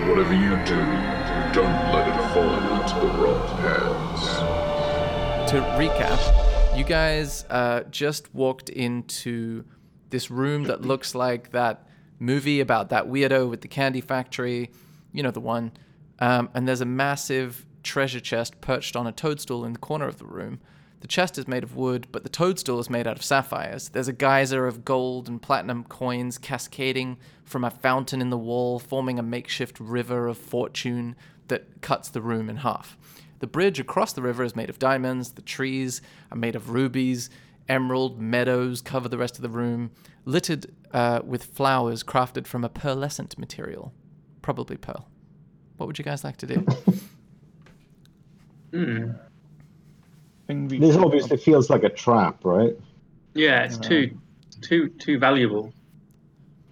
And whatever you do, don't let it fall into the wrong hands. to recap, you guys uh, just walked into this room that looks like that movie about that weirdo with the candy factory. You know the one. Um, and there's a massive treasure chest perched on a toadstool in the corner of the room. The chest is made of wood, but the toadstool is made out of sapphires. There's a geyser of gold and platinum coins cascading from a fountain in the wall, forming a makeshift river of fortune that cuts the room in half. The bridge across the river is made of diamonds, the trees are made of rubies, emerald meadows cover the rest of the room, littered uh, with flowers crafted from a pearlescent material, probably pearl. What would you guys like to do? Hmm. Think we This should- obviously feels like a trap, right? Yeah, it's too, too, too valuable.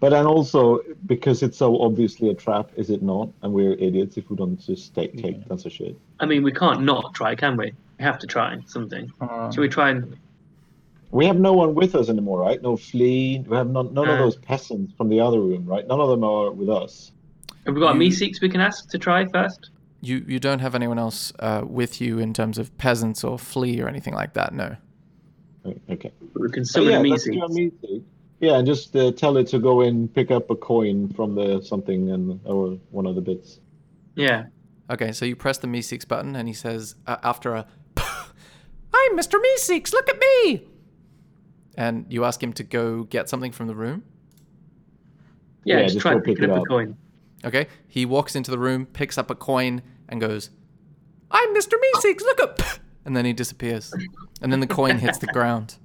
But then also because it's so obviously a trap, is it not? And we're idiots if we don't just take take that's a shit. I mean, we can't not try, can we? We have to try something. Uh, Should we try and? We have no one with us anymore, right? No flea. We have none, none of those peasants from the other room, right? None of them are with us. Have we got You- a Meeseeks we can ask to try first? You you don't have anyone else uh, with you in terms of peasants or flea or anything like that, no. Okay. We can Oh, summon yeah, a let's do a Meeseeks. meeting. Yeah, and just uh, tell it to go in, pick up a coin from the something and or one of the bits. Yeah. Okay, so you press the Meeseeks button, and he says, uh, after a, I'm Mr. Meeseeks, look at me! And you ask him to go get something from the room. Yeah, Yeah, just just try go and pick pick it it up a coin. Okay, he walks into the room, picks up a coin, and goes, I'm Mr. Meeseeks, look up! And then he disappears. And then the coin hits the ground.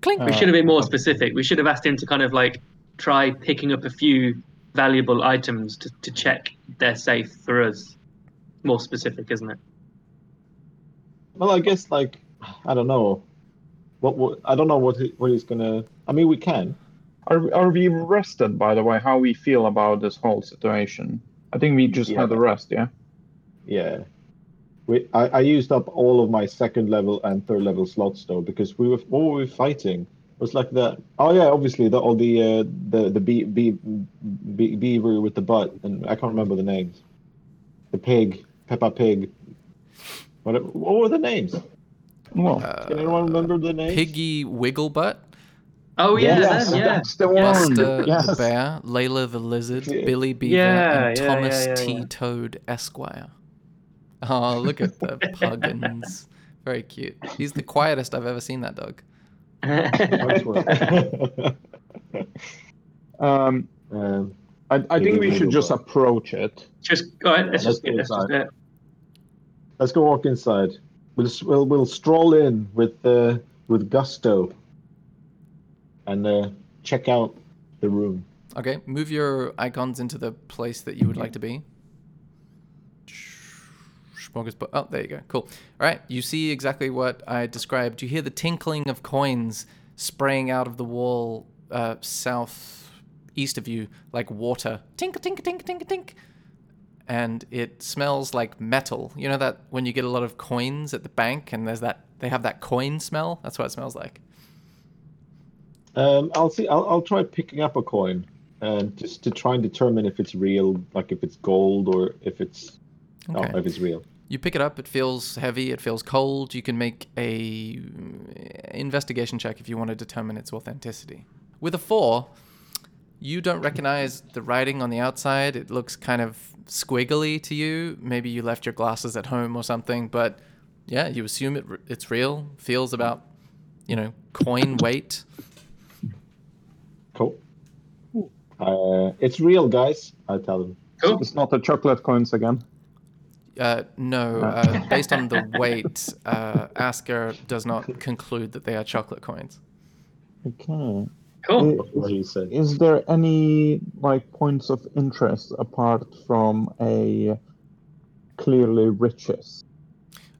Clink! We should have been more specific. We should have asked him to kind of like try picking up a few valuable items to, to check they're safe for us. More specific, isn't it? Well, I guess like I don't know. What, what I don't know what he, what he's gonna. I mean, we can. Are, are we rested, by the way, how we feel about this whole situation? I think we just Yeah. had a rest, yeah? Yeah. We, I, I used up all of my second level and third level slots though because we were what were we fighting? It was like that. Oh yeah, obviously the all the uh, the the bee, bee, bee, beaver with the butt and I can't remember the names. The pig, Peppa Pig. What what were the names? Well, Can anyone remember the names? Piggy Wigglebutt, Oh yeah, Yes, them, yeah. that's the one. Buster yes. the Bear, Layla the Lizard, Yeah. Billy Beaver, Yeah, and yeah, Thomas yeah, yeah, T. Toad Esquire. Oh, look at the puggins. Very cute. He's the quietest I've ever seen that dog. Um, um, I, I think we should just Google. approach it. just go ahead. Let's Let's just go get let's just, inside. uh, let's go walk inside. We'll we'll, we'll stroll in with uh, with gusto and uh, check out the room. Okay, move your icons into the place that you would like to be. Oh, there you go. Cool. All right, you see exactly what I described. You hear the tinkling of coins spraying out of the wall uh, south east of you like water. Tink, tink, tink, tink, tink. And it smells like metal. You know that when you get a lot of coins at the bank and there's that they have that coin smell? That's what it smells like. Um, I'll see. I'll, I'll try picking up a coin and just to try and determine if it's real, like if it's gold or if it's Okay. oh, if it's real. You pick it up. It feels heavy. It feels cold. You can make a uh, investigation check if you want to determine its authenticity. With a four, you don't recognize the writing on the outside. It looks kind of squiggly to you. Maybe you left your glasses at home or something. But yeah, you assume it it's real. Feels about you know coin weight. Cool. Uh, it's real, guys. I tell them. Cool. It's not the chocolate coins again. Uh, no, uh, based on the weight, uh, Asker does not conclude that they are chocolate coins. Okay. Cool. What he said. Is there any like points of interest apart from a clearly riches?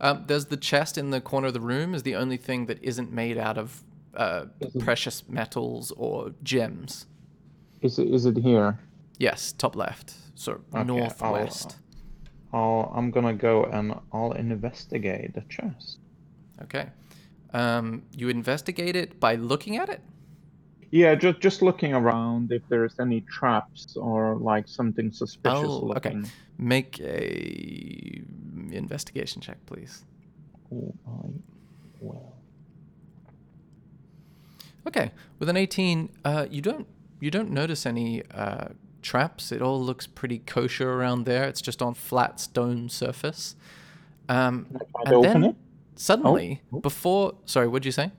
Um, there's the chest in the corner of the room is the only thing that isn't made out of uh, precious metals or gems. Is it is it here? Yes, top left, of Okay, northwest. I'll, I'm gonna go and I'll investigate the chest. Okay. Um, you investigate it by looking at it. Yeah, just just looking around if there's any traps or like something suspicious Oh, okay. Make a investigation check, please. Oh, I will. Okay, with an 18, uh, you don't you don't notice any uh, traps. It all looks pretty kosher around there. It's just on flat stone surface. Um, Can I try and then it? suddenly, Oh. before sorry, what'd you say?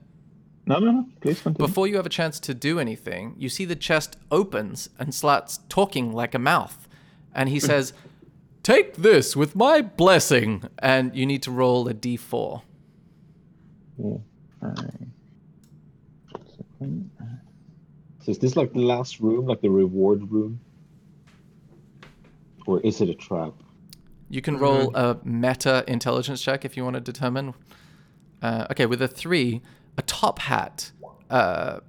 No, no, no. Please continue. Before you have a chance to do anything, you see the chest opens and Slats talking like a mouth, and he says, "Take this with my blessing," and you need to roll a d4. Yeah. Alright. So is this like the last room, like the reward room? Or is it a trap? You can roll a meta intelligence check if you want to determine. Uh, okay, with a three, a top hat uh,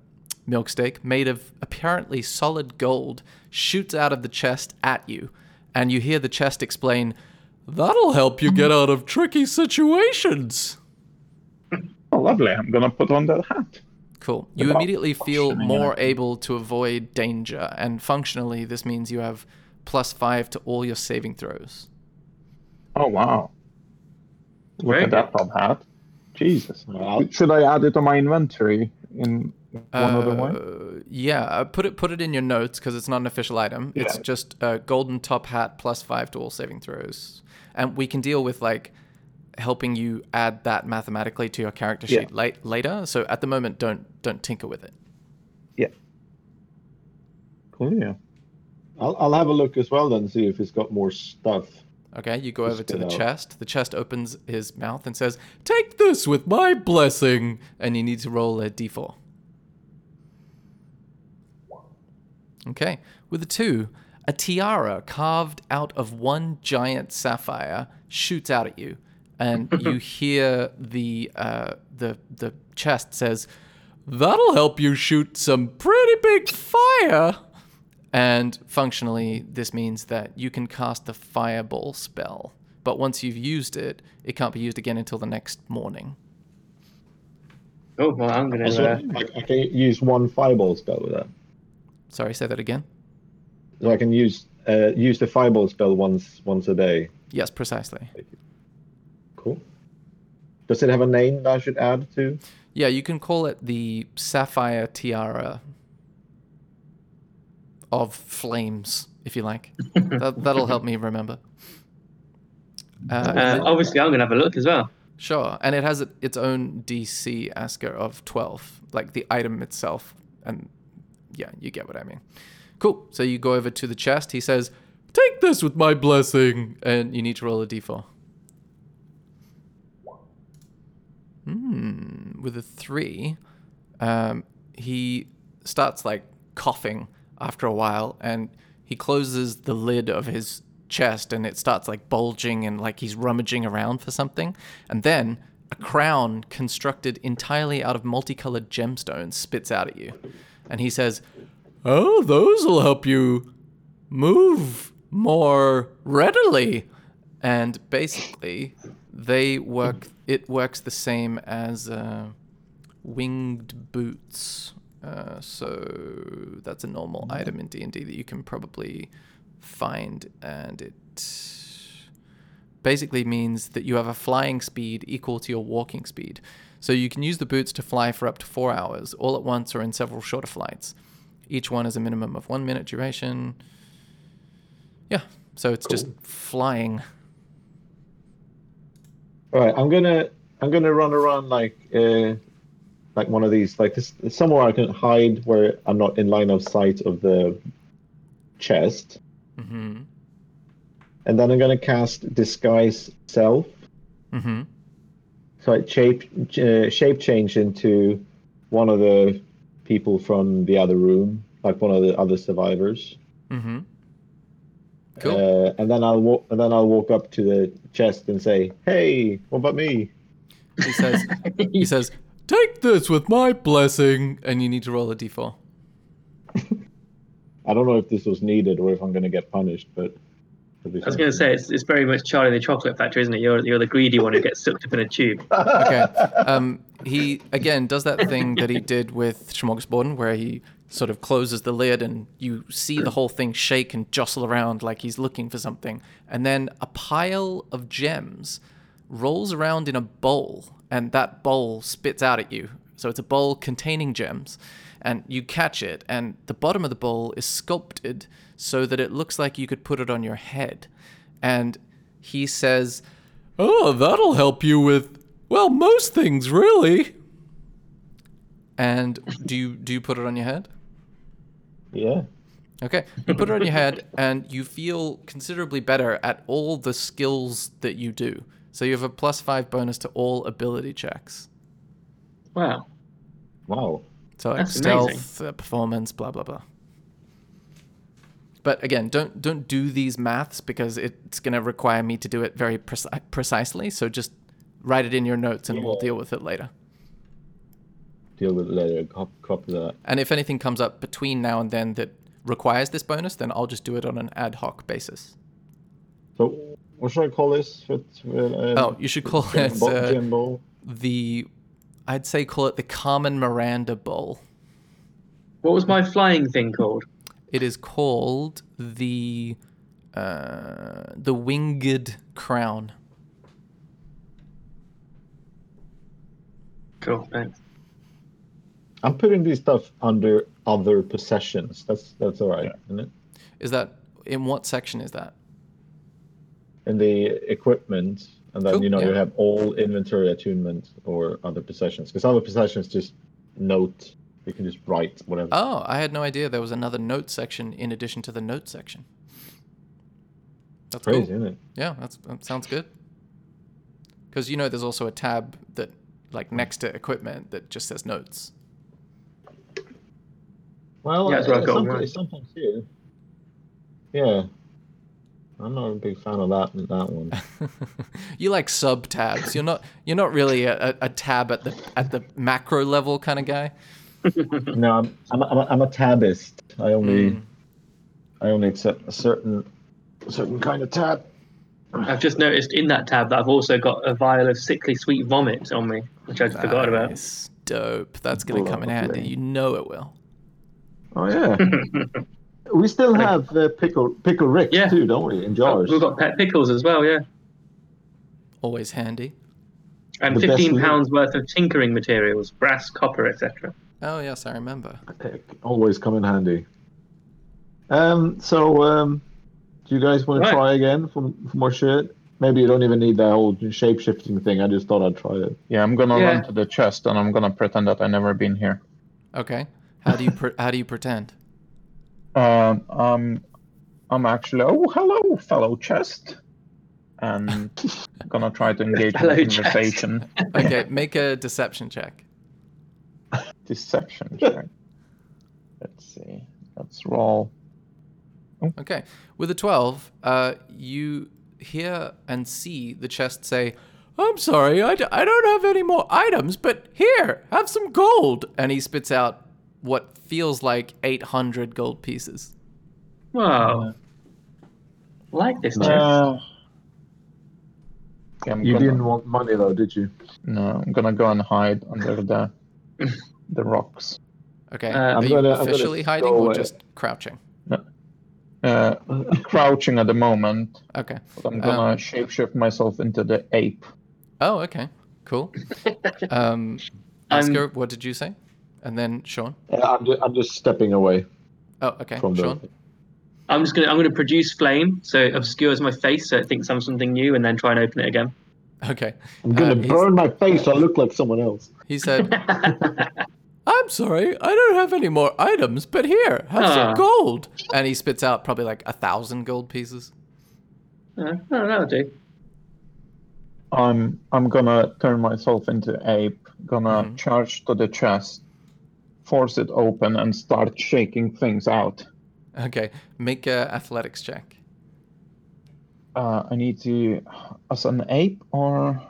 milk steak made of apparently solid gold shoots out of the chest at you, and you hear the chest explain, "That'll help you get out of tricky situations." Oh, lovely. I'm gonna put on that hat. Cool. You immediately feel more able to avoid danger, and functionally, this means you have plus five to all your saving throws. Oh wow. Look Very at that top hat. Jesus. Well, Should I add it to my inventory in one other way? Uh, yeah, uh, put it put it in your notes because it's not an official item. Yeah. It's just a golden top hat plus five to all saving throws, and we can deal with like helping you add that mathematically to your character Yeah. sheet late, later. So at the moment, don't don't tinker with it. Yeah. Cool. Yeah. I'll, I'll have a look as well then, see if it's got more stuff. Okay, you go Just over to the out. chest. The chest opens his mouth and says, "Take this with my blessing," and you need to roll a d4. Okay, with a two, a tiara carved out of one giant sapphire shoots out at you, and you hear the uh, the the chest says, "That'll help you shoot some pretty big fire." And functionally, this means that you can cast the fireball spell, but once you've used it, it can't be used again until the next morning. Oh well, I'm gonna. Also, Uh, I, I can use one fireball spell with that. Sorry, say that again. So I can use uh, use the fireball spell once once a day. Yes, precisely. Cool. Does it have a name that I should add to? Yeah, you can call it the Sapphire Tiara of Flames, if you like. that, that'll help me remember. Uh, uh, obviously, I'm gonna have a look as well. Sure, and it has its own DC Asker of 12, like the item itself. And yeah, you get what I mean. Cool. So you go over to the chest. He says, Take this with my blessing. And you need to roll a d4. Hmm. With a three, um, he starts like coughing after a while and he closes the lid of his chest and it starts like bulging and like he's rummaging around for something. And then a crown constructed entirely out of multicolored gemstones spits out at you. And he says, Oh, those will help you move more readily. And basically, they work. It works the same as uh, winged boots. Uh, so that's a normal item in D and D that you can probably find, and it basically means that you have a flying speed equal to your walking speed. So you can use the boots to fly for up to four hours, all at once or in several shorter flights. Each one has a minimum of one minute duration. Yeah, so it's just flying. All right, I'm gonna I'm gonna run around like uh, like one of these like this somewhere I can hide where I'm not in line of sight of the chest, Mm-hmm. and then I'm gonna cast disguise self. Mm-hmm. So I shape uh, shape change into one of the people from the other room, like one of the other survivors. Mm-hmm. Cool. Uh, and then I'll walk and then I'll walk up to the chest and say, "Hey, what about me?" He says he says, Take this with my blessing, and you need to roll a D4. I don't know if this was needed or if I'm gonna get punished, but I was fair. going to say it's, it's very much Charlie and the Chocolate Factory, isn't it? You're you're the greedy one who gets sucked up in a tube. Okay. Um, he again does that thing that he did with Smorgasborden, where he sort of closes the lid and you see the whole thing shake and jostle around like he's looking for something, and then a pile of gems rolls around in a bowl, and that bowl spits out at you. So it's a bowl containing gems, and you catch it, and the bottom of the bowl is sculpted so that it looks like you could put it on your head, and he says. Oh, that'll help you with well, most things really. And do you do you put it on your head? Yeah. Okay, you put it on your head, and you feel considerably better at all the skills that you do. So you have a plus five bonus to all ability checks. Wow. Wow. So like That's stealth, uh, performance, blah blah blah. But again, don't don't do these maths because it's going to require me to do it very preci- precisely. So just write it in your notes, and we'll deal with it later. Deal with it later. Cop, copy that. And if anything comes up between now and then that requires this bonus, then I'll just do it on an ad hoc basis. So, what should I call this? With, with, uh, Oh, you should call it bo- uh, the, I'd say call it the Carmen Miranda Bowl. What was my flying thing called? It is called the, uh, the Winged Crown. Cool. Thanks. I'm putting these stuff under other possessions. That's that's all right, isn't it? Is that in what section is that? In the equipment, and then Cool, you know yeah. you have all inventory attunement or other possessions. Because other possessions just note. You can just write whatever. Oh, I had no idea there was another note section in addition to the note section. That's Crazy, cool. isn't it? Yeah, that's, that sounds good. Because you know, there's also a tab that, like, next to equipment that just says notes. Well, Yeah, that's what I've got sometimes, sometimes here. Yeah. I'm not a big fan of that that one. you like sub tabs. You're not. You're not really a, a, a tab at the at the macro level kind of guy. no, I'm I'm a, I'm a, I'm a tabist. I only Mm. I only accept a certain a certain kind of tab. I've just noticed in that tab that I've also got a vial of sickly sweet vomit on me, which I'd forgot about. Nice. Dope. That's gonna come in handy. You know it will. Oh yeah. we still have uh, pickle pickle Rick Yeah. too, don't we? In jars. We've got pet pickles as well, yeah. Always handy. And The best 15 we- pounds worth of tinkering materials, brass, copper, etc. Oh yes, I remember. Always come in handy. Um. So, um, do you guys want Right. to try again for, for more shit? Maybe you don't even need that whole shape shifting thing. I just thought I'd try it. Yeah, I'm gonna Yeah. run to the chest and I'm gonna pretend that I never been here. Okay. How do you pre- how do you pretend? Um, um, I'm actually oh hello fellow chest, and I'm gonna try to engage in Hello, a chest. conversation. Okay, make a deception check. Deception check. Let's see. Let's roll. Okay. With a 12, uh, you hear and see the chest say, I'm sorry, I, d- I don't have any more items, but here, have some gold. And he spits out what feels like 800 gold pieces. Wow. like this chest. Yeah, I'm You gonna, didn't want money though, did you? No, I'm gonna go and hide under the the rocks. Okay. Uh, Are I'm you gonna- I'm officially hiding or away. just crouching? Uh, crouching at the moment, Okay. but I'm gonna Um, shapeshift myself into the ape. Oh, okay. Cool. Um, I'm- Oscar, what did you say? And then Sean? Yeah, I'm just, I'm just stepping away Oh, okay. from Sean? the. I'm just gonna I'm gonna produce flame so it obscures my face so it thinks I'm something new and then try and open it again. Okay. I'm gonna Uh, he's- burn my face. so I look like someone else. He said, I'm sorry, I don't have any more items, but here, have Ah. some gold. And he spits out probably like a thousand gold pieces. Uh, oh, that'll do. I'm I'm gonna turn myself into ape, gonna Mhm. charge to the chest, force it open, and start shaking things out. Okay, make a athletics check. Uh, I need to, as an ape or,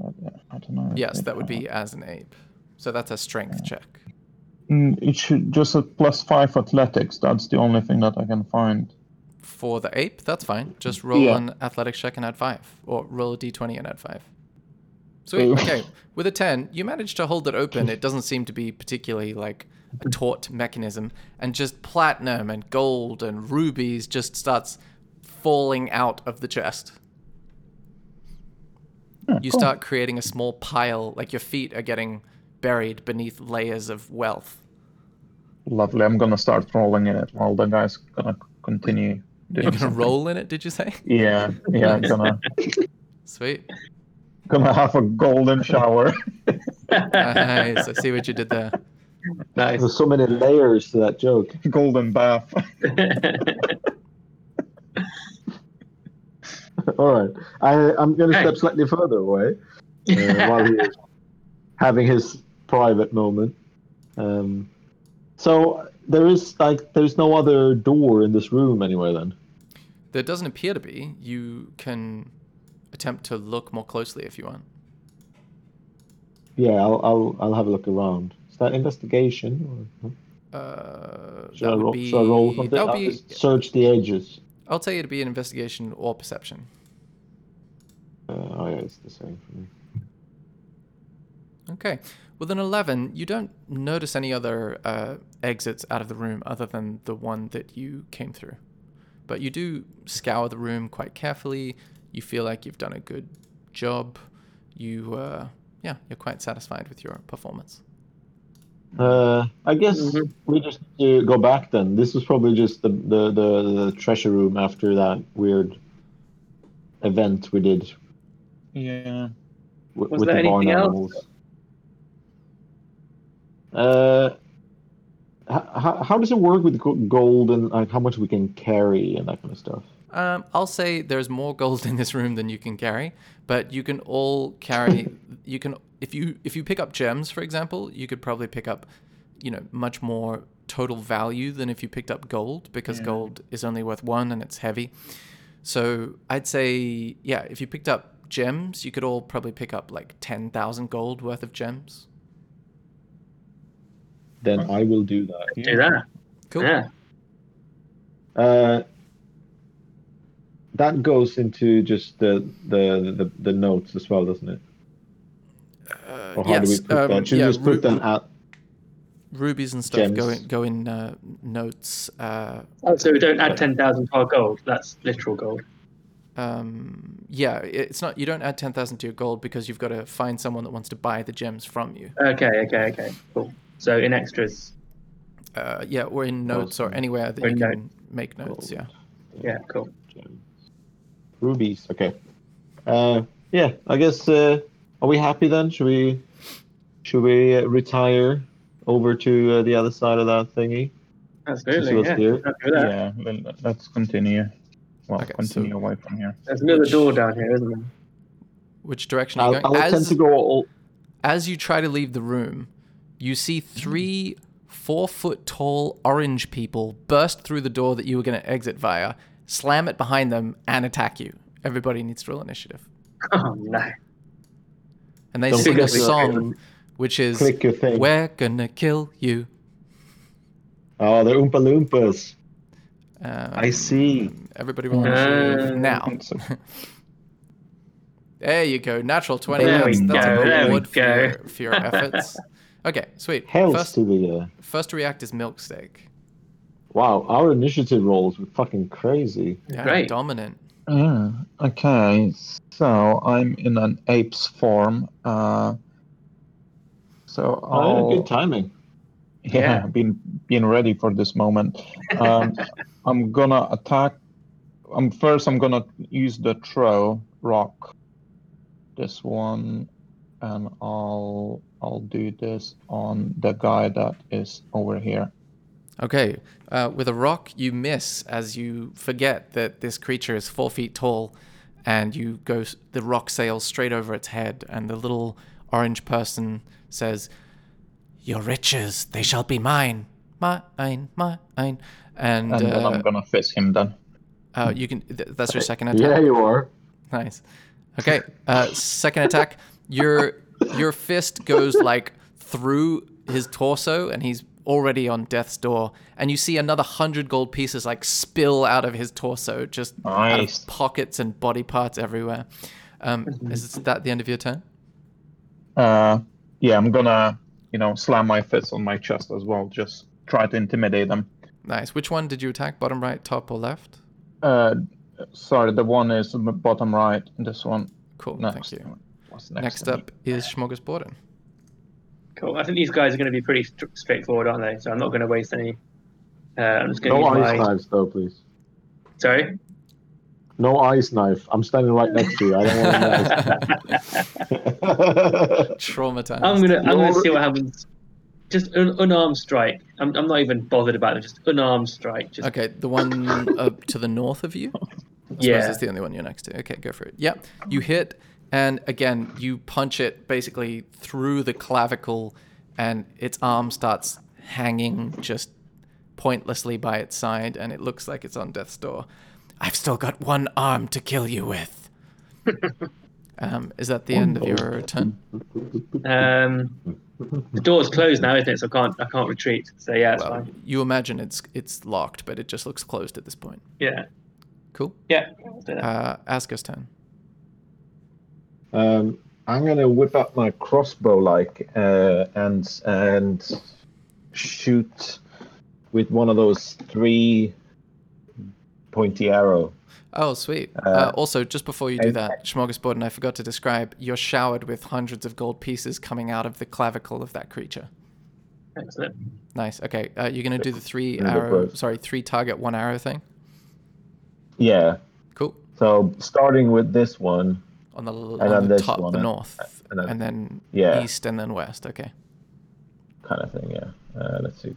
I don't know. Yes, that would be as an ape. So that's a strength check. Mm, It should just a plus five athletics. That's the only thing that I can find. For the ape, that's fine. Just roll Yeah. an athletics check and add five, or roll a d20 and add five. Sweet. Okay. With a 10, you manage to hold it open. It doesn't seem to be particularly like a taut mechanism. And just platinum and gold and rubies just starts falling out of the chest. Hmm, you cool. start creating a small pile, like your feet are getting buried beneath layers of wealth. Lovely. I'm gonna start rolling in it while the guy's gonna continue doing You're gonna something. roll in it, did you say? Yeah, yeah. Gonna Sweet. Gonna have a golden shower. Nice. I see what you did there. nice. There's so many layers to that joke. golden bath. All right, I, I'm going to Hey. step slightly further away uh, while he is having his private moment. Um, so there is like there's no other door in this room anywhere. Then There doesn't appear to be. You can attempt to look more closely if you want. yeah, I'll I'll, I'll have a look around. Is that investigation? Or, Uh, should, I roll, be. should I roll something? I'll be. search the edges. I'll tell you to be an investigation or perception. Uh, oh yeah, it's the same for me. Okay. With an 11, you don't notice any other uh, exits out of the room other than the one that you came through. But you do scour the room quite carefully. You feel like you've done a good job. You, uh, yeah, you're quite satisfied with your performance. Uh, I guess Mhm. we just uh, go back then. This was probably just the, the, the, the treasure room after that weird event we did Yeah. w- Was with there the barn anything else? animals. Uh, how, how does it work with gold and like how much we can carry and that kind of stuff? Um, I'll say there's more gold in this room than you can carry, but you can all carry. you can if you if you pick up gems, for example, you could probably pick up, you know, much more total value than if you picked up gold because Yeah. gold is only worth one and it's heavy. So I'd say yeah, if you picked up gems, you could all probably pick up like ten thousand gold worth of gems. Then I will do that. Do that. Cool. Yeah. Uh, that goes into just the, the the the notes as well, doesn't it? Uh, Or how yes. do we put um, that? Should yeah, we just put ru- them at? rubies and stuff go gems? in, go in uh, notes. Uh, Oh, so we don't add 10,000 to our gold. That's literal gold. um, yeah, it's not. You don't add ten thousand to your gold because you've got to find someone that wants to buy the gems from you. Okay, okay, okay. Cool. So in extras. Uh, yeah, or in notes or anywhere that Or you in can make notes. Gold. Yeah. Yeah, cool. gems. Rubies. Okay. Uh, yeah. I guess. Uh, are we happy then? Should we? Should we uh, retire over to uh, the other side of that thingy? Absolutely. what's Yeah. here. Happy with that. Yeah. then Let's continue. Well, Okay, continue so- away from here. There's another Which- door down here, isn't there? Which direction are you I'll, going? I'll attempt As to go all. as you try to leave the room, you see three four foot tall orange people burst through the door that you were going to exit via, slam it behind them, and attack you. Everybody needs to roll initiative. Oh, no. And they Don't sing a song, which is Click your thing. "We're gonna kill you." Oh, they're Oompa Loompas. Um, I see. Everybody roll Uh, initiative now. So- There you go. Natural 20. There that's we that's go, an there we award for your, for your efforts. Okay, sweet. Health First, to the. Uh, first to react is Milk Steak. Wow, our initiative rolls were fucking crazy. Yeah, Great. dominant. Yeah. Okay. So I'm in an ape's form. Uh, so Oh, I'll, good timing. yeah, Yeah. been been ready for this moment. Um, I'm gonna attack. I'm first, I'm gonna use the throw rock. This one, and I'll I'll do this on the guy that is over here. Okay, uh, with a rock, you miss as you forget that this creature is four feet tall, and you go. The rock sails straight over its head, and the little orange person says, "Your riches, they shall be mine, mine, mine." And, And then uh, I'm gonna fist him. Then. uh, you can. Th- that's your second attack. Yeah, you are. Nice. Okay. Uh, second attack. Your your fist goes like through his torso, and he's already on death's door, and you see another hundred gold pieces like spill out of his torso, just out Nice. of pockets and body parts everywhere. Um, is that the end of your turn? Uh, yeah, I'm gonna, you know, slam my fist on my chest as well. Just try to intimidate them. Nice. Which one did you attack? Bottom right, top, or left? Uh, sorry, the one is bottom right. This one Cool. next. Thank you. What's Next me? up is Smorgasborden. Cool. I think these guys are going to be pretty st- straightforward, aren't they? So I'm not going to waste any. Uh, I'm just going to No ice my. knives, though, please. Sorry. No ice knife. I'm standing right next to you. I don't want to. Traumatized. I'm gonna. I'm gonna see what happens. Just un- unarmed strike. I'm, I'm not even bothered about it. Just unarmed strike. Just Okay, the one up to the north of you. I Yeah. it's the only one you're next to. Okay, go for it. Yep, you hit, and again you punch it basically through the clavicle, and its arm starts hanging just pointlessly by its side, and it looks like it's on death's door. I've still got one arm to kill you with. um, is that the end of your turn? Um, the door's closed now, isn't it? So I can't. I can't retreat. So yeah, it's Well, fine. you imagine it's it's locked, but it just looks closed at this point. Yeah. Cool. Yeah. let's do that. Uh, Asker's turn. Um, I'm gonna whip out my crossbow, like, uh, and and shoot with one of those three pointy arrow. Oh, sweet. Uh, Uh, also, just before you do and- that, Smorgasbord, and I forgot to describe, you're showered with hundreds of gold pieces coming out of the clavicle of that creature. Excellent. Nice. Okay, uh, you're going to do the three arrow, sorry, three target, one arrow thing? Yeah. Cool. So starting with this one, On the, on then the top, one, the north, and then- and then yeah. east, and then west. Okay. kind of thing. Yeah. Uh, let's see.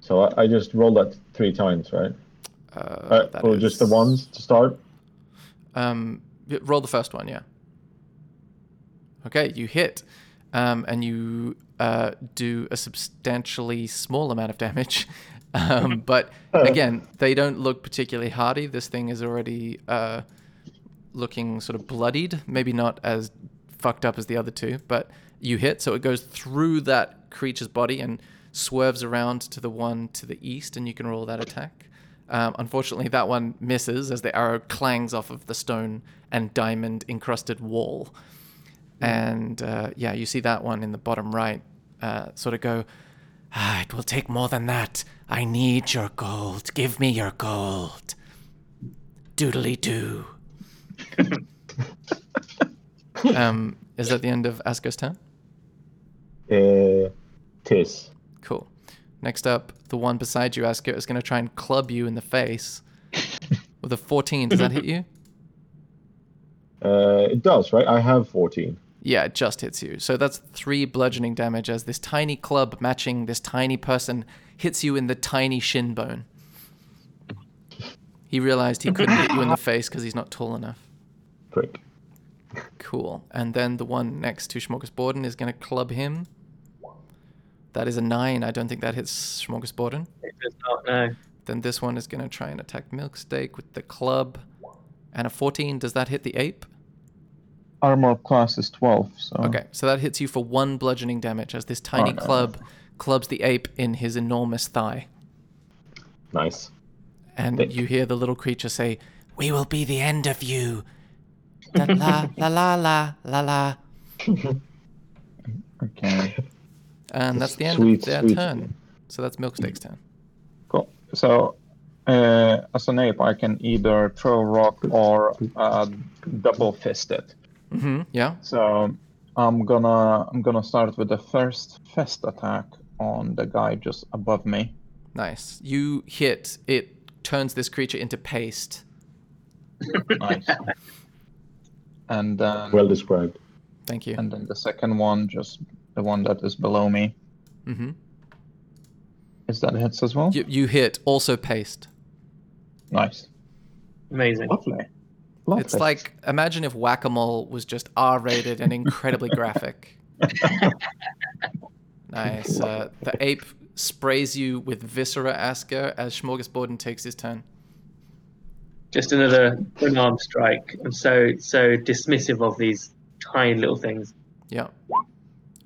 So I, I just rolled that three times, right? Uh, Uh, or just the ones to start? Um, roll the first one, yeah. Okay, you hit, um, and you uh, do a substantially small amount of damage. Um, but again, they don't look particularly hardy. This thing is already uh, looking sort of bloodied. Maybe not as fucked up as the other two, but you hit, so it goes through that creature's body and swerves around to the one to the east, and you can roll that attack. Um, unfortunately, that one misses as the arrow clangs off of the stone and diamond encrusted wall. And uh, yeah, you see that one in the bottom right uh, sort of go, ah, It will take more than that. I need your gold. Give me your gold. Doodly doo. um, is that the end of Asker's turn? Uh, tis. Cool. Next up, the one beside you, Asker, is going to try and club you in the face with a 14. Does that hit you? Uh, it does, right? I have 14. Yeah, it just hits you. So that's three bludgeoning damage as this tiny club matching this tiny person hits you in the tiny shin bone. He realized he couldn't hit you in the face because he's not tall enough. Prick. Cool. And then the one next to Schmorgasborden is going to club him. That is a nine. I don't think that hits Schmorgasborden. It does not. No. Then this one is going to try and attack Milksteak with the club. And a 14. Does that hit the ape? Armor class is 12, so. Okay, so that hits you for one bludgeoning damage as this tiny Oh, no. club clubs the ape in his enormous thigh. Nice. And Thick. you hear the little creature say, We will be the end of you. La la la la la la la. Okay. And that's the end Sweet, of their sweet. turn. So that's Milksteak's turn. Cool. So, uh, as an ape, I can either throw rock or uh, double fist it. Mm-hmm. Yeah. So I'm gonna I'm gonna start with the first fist attack on the guy just above me. Nice. You hit, it turns this creature into paste. Nice. And then Well described. Thank you. and then the second one, just the one that is below me. Mm-hmm. Is that hits as well? You, you hit, also paste. Nice. Amazing. Lovely. Lovely. It's like, imagine if Whack a Mole was just R rated and incredibly graphic. Nice. Uh, the ape sprays you with Viscera Asker as Smorgasborden takes his turn. Just another unarmed strike. I'm so so dismissive of these tiny little things. Yeah.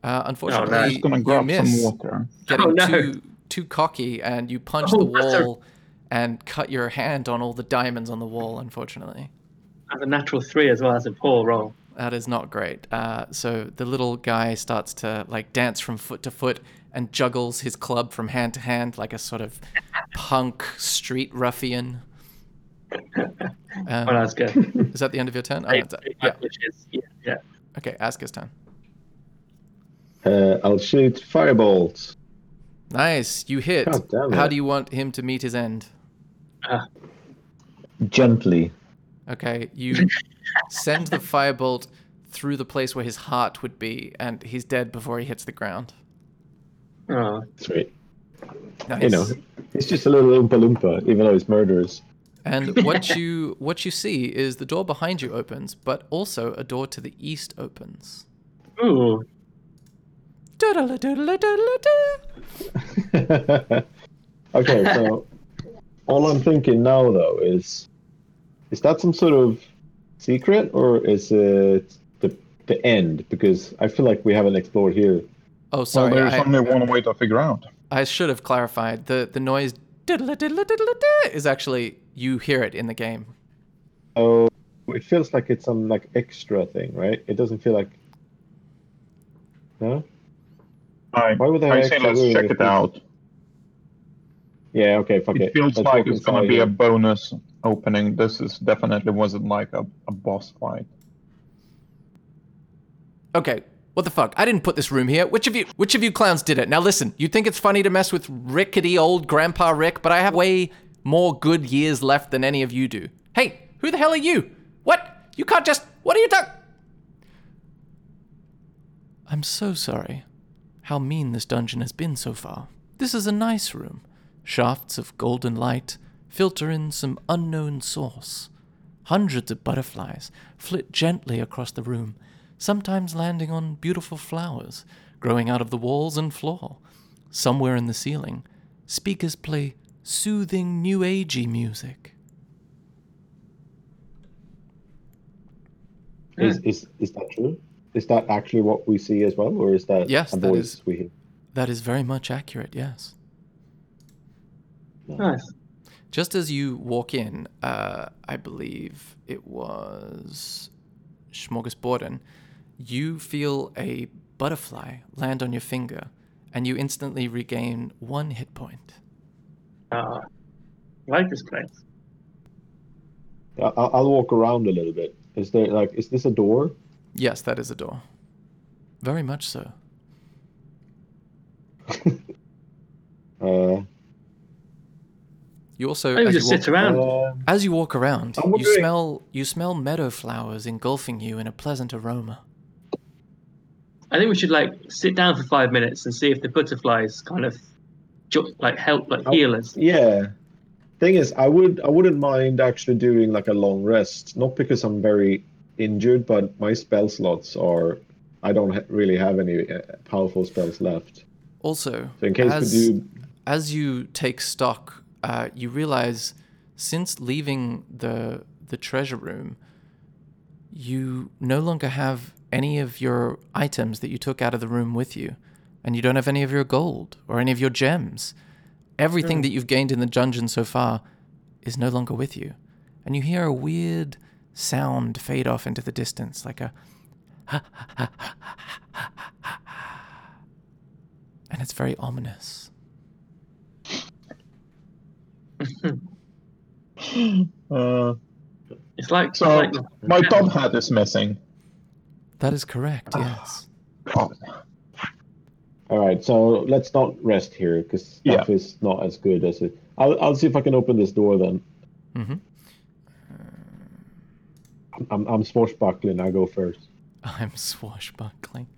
Uh, unfortunately, I'm just gonna you grab miss, some water. getting Oh, no. too too cocky, and you punch Oh, the that's a- wall and cut your hand on all the diamonds on the wall. Unfortunately, That's a natural three as well. That's a poor roll. that is not great. Uh, so the little guy starts to like dance from foot to foot and juggles his club from hand to hand like a sort of punk street ruffian. Um, Oh, that's good. is that the end of your turn? Oh, Eight- that's- eight yeah. pushes. yeah, yeah. Okay, Asker's turn. Uh, I'll shoot firebolts. Nice, you hit. How do you want him to meet his end? Gently. Okay, you send the firebolt through the place where his heart would be, and he's dead before he hits the ground. Oh, Sweet. Nice. You know, he's just a little Oompa Loompa, even though he's murderous. And what you what you see is the door behind you opens, but also a door to the east opens. ooh. Okay, so all I'm thinking now though is is that some sort of secret or is it the the end? Because I feel like we haven't explored here. Oh, Well, sorry. there's I, only one way to figure out. I should have clarified. The the noise is actually you hear it in the game. Oh, it feels like it's some like extra thing, right? It doesn't feel like. No. I, Why would they I say actually let's check it it out. Yeah. Okay. Fuck it. It feels Let's like it's gonna be a bonus opening. This is definitely wasn't like a, a boss fight. Okay, what the fuck? I didn't put this room here. Which of you which of you clowns did it? Now listen, you think it's funny to mess with rickety old grandpa Rick, but I have way more good years left than any of you do. Hey, who the hell are you? What? You can't just What are you doing? I'm so sorry. How mean this dungeon has been so far. This is a nice room. Shafts of golden light filter in some unknown source. Hundreds of butterflies flit gently across the room, sometimes landing on beautiful flowers growing out of the walls and floor. Somewhere in the ceiling, speakers play soothing new agey music. Is, is is that true? Is that actually what we see as well, or is that Yes, a that voice is- we hear? That is very much accurate, yes. Nice. Just as you walk in, uh, I believe it was Smorgasborden, you feel a butterfly land on your finger, and you instantly regain one hit point. Uh, I like this place. I- I'll, I'll walk around a little bit. Is there like is this a door? Yes, that is a door. Very much so. Uh, You also, Maybe as just you, sit walk, around. as you walk around, you smell you smell meadow flowers engulfing you in a pleasant aroma. I think we should like sit down for five minutes and see if the butterflies kind of ju- like help like Oh. heal us. yeah. Thing is, I would I wouldn't mind actually doing like a long rest. Not because I'm very injured, but my spell slots are. I don't ha- really have any uh, powerful spells left. Also, So in case as, we do, as you take stock, uh, you realize since leaving the the treasure room, you no longer have any of your items that you took out of the room with you, and you don't have any of your gold or any of your gems. Everything that you've gained in the dungeon so far is no longer with you, and you hear a weird sound fade off into the distance, like a. And it's very ominous. Uh, It's like so it's like my top hat is missing. That is correct, yes. Oh, all right. So let's not rest here because stuff is not as good as it. I'll I'll see if I can open this door then. Mm-hmm. I'm I'm swashbuckling. I go first. I'm swashbuckling.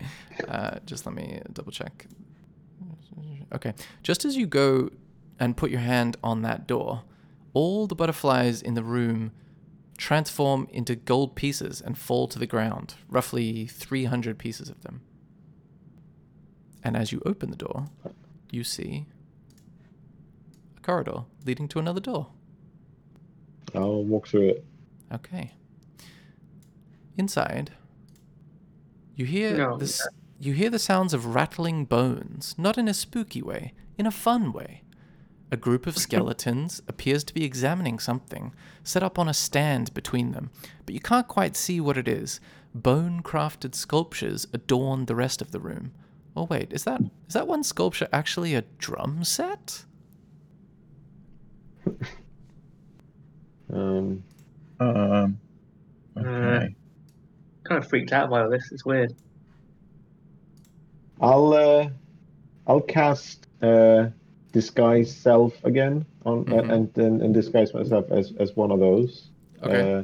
Uh, just let me double check. Okay. Just as you go and put your hand on that door, all the butterflies in the room transform into gold pieces and fall to the ground, roughly 300 pieces of them. And as you open the door, you see a corridor leading to another door. I'll walk through it. Okay. Inside, you hear No. this you hear the sounds of rattling bones, not in a spooky way, in a fun way. A group of skeletons appears to be examining something, set up on a stand between them, but you can't quite see what it is. Bone crafted sculptures adorn the rest of the room. Oh wait, is that is that one sculpture actually a drum set? Um, Um, okay. Kind of freaked out by all this. It's weird. I'll uh, I'll cast uh, disguise self again on Mhm. and, and and disguise myself as as one of those Okay. uh,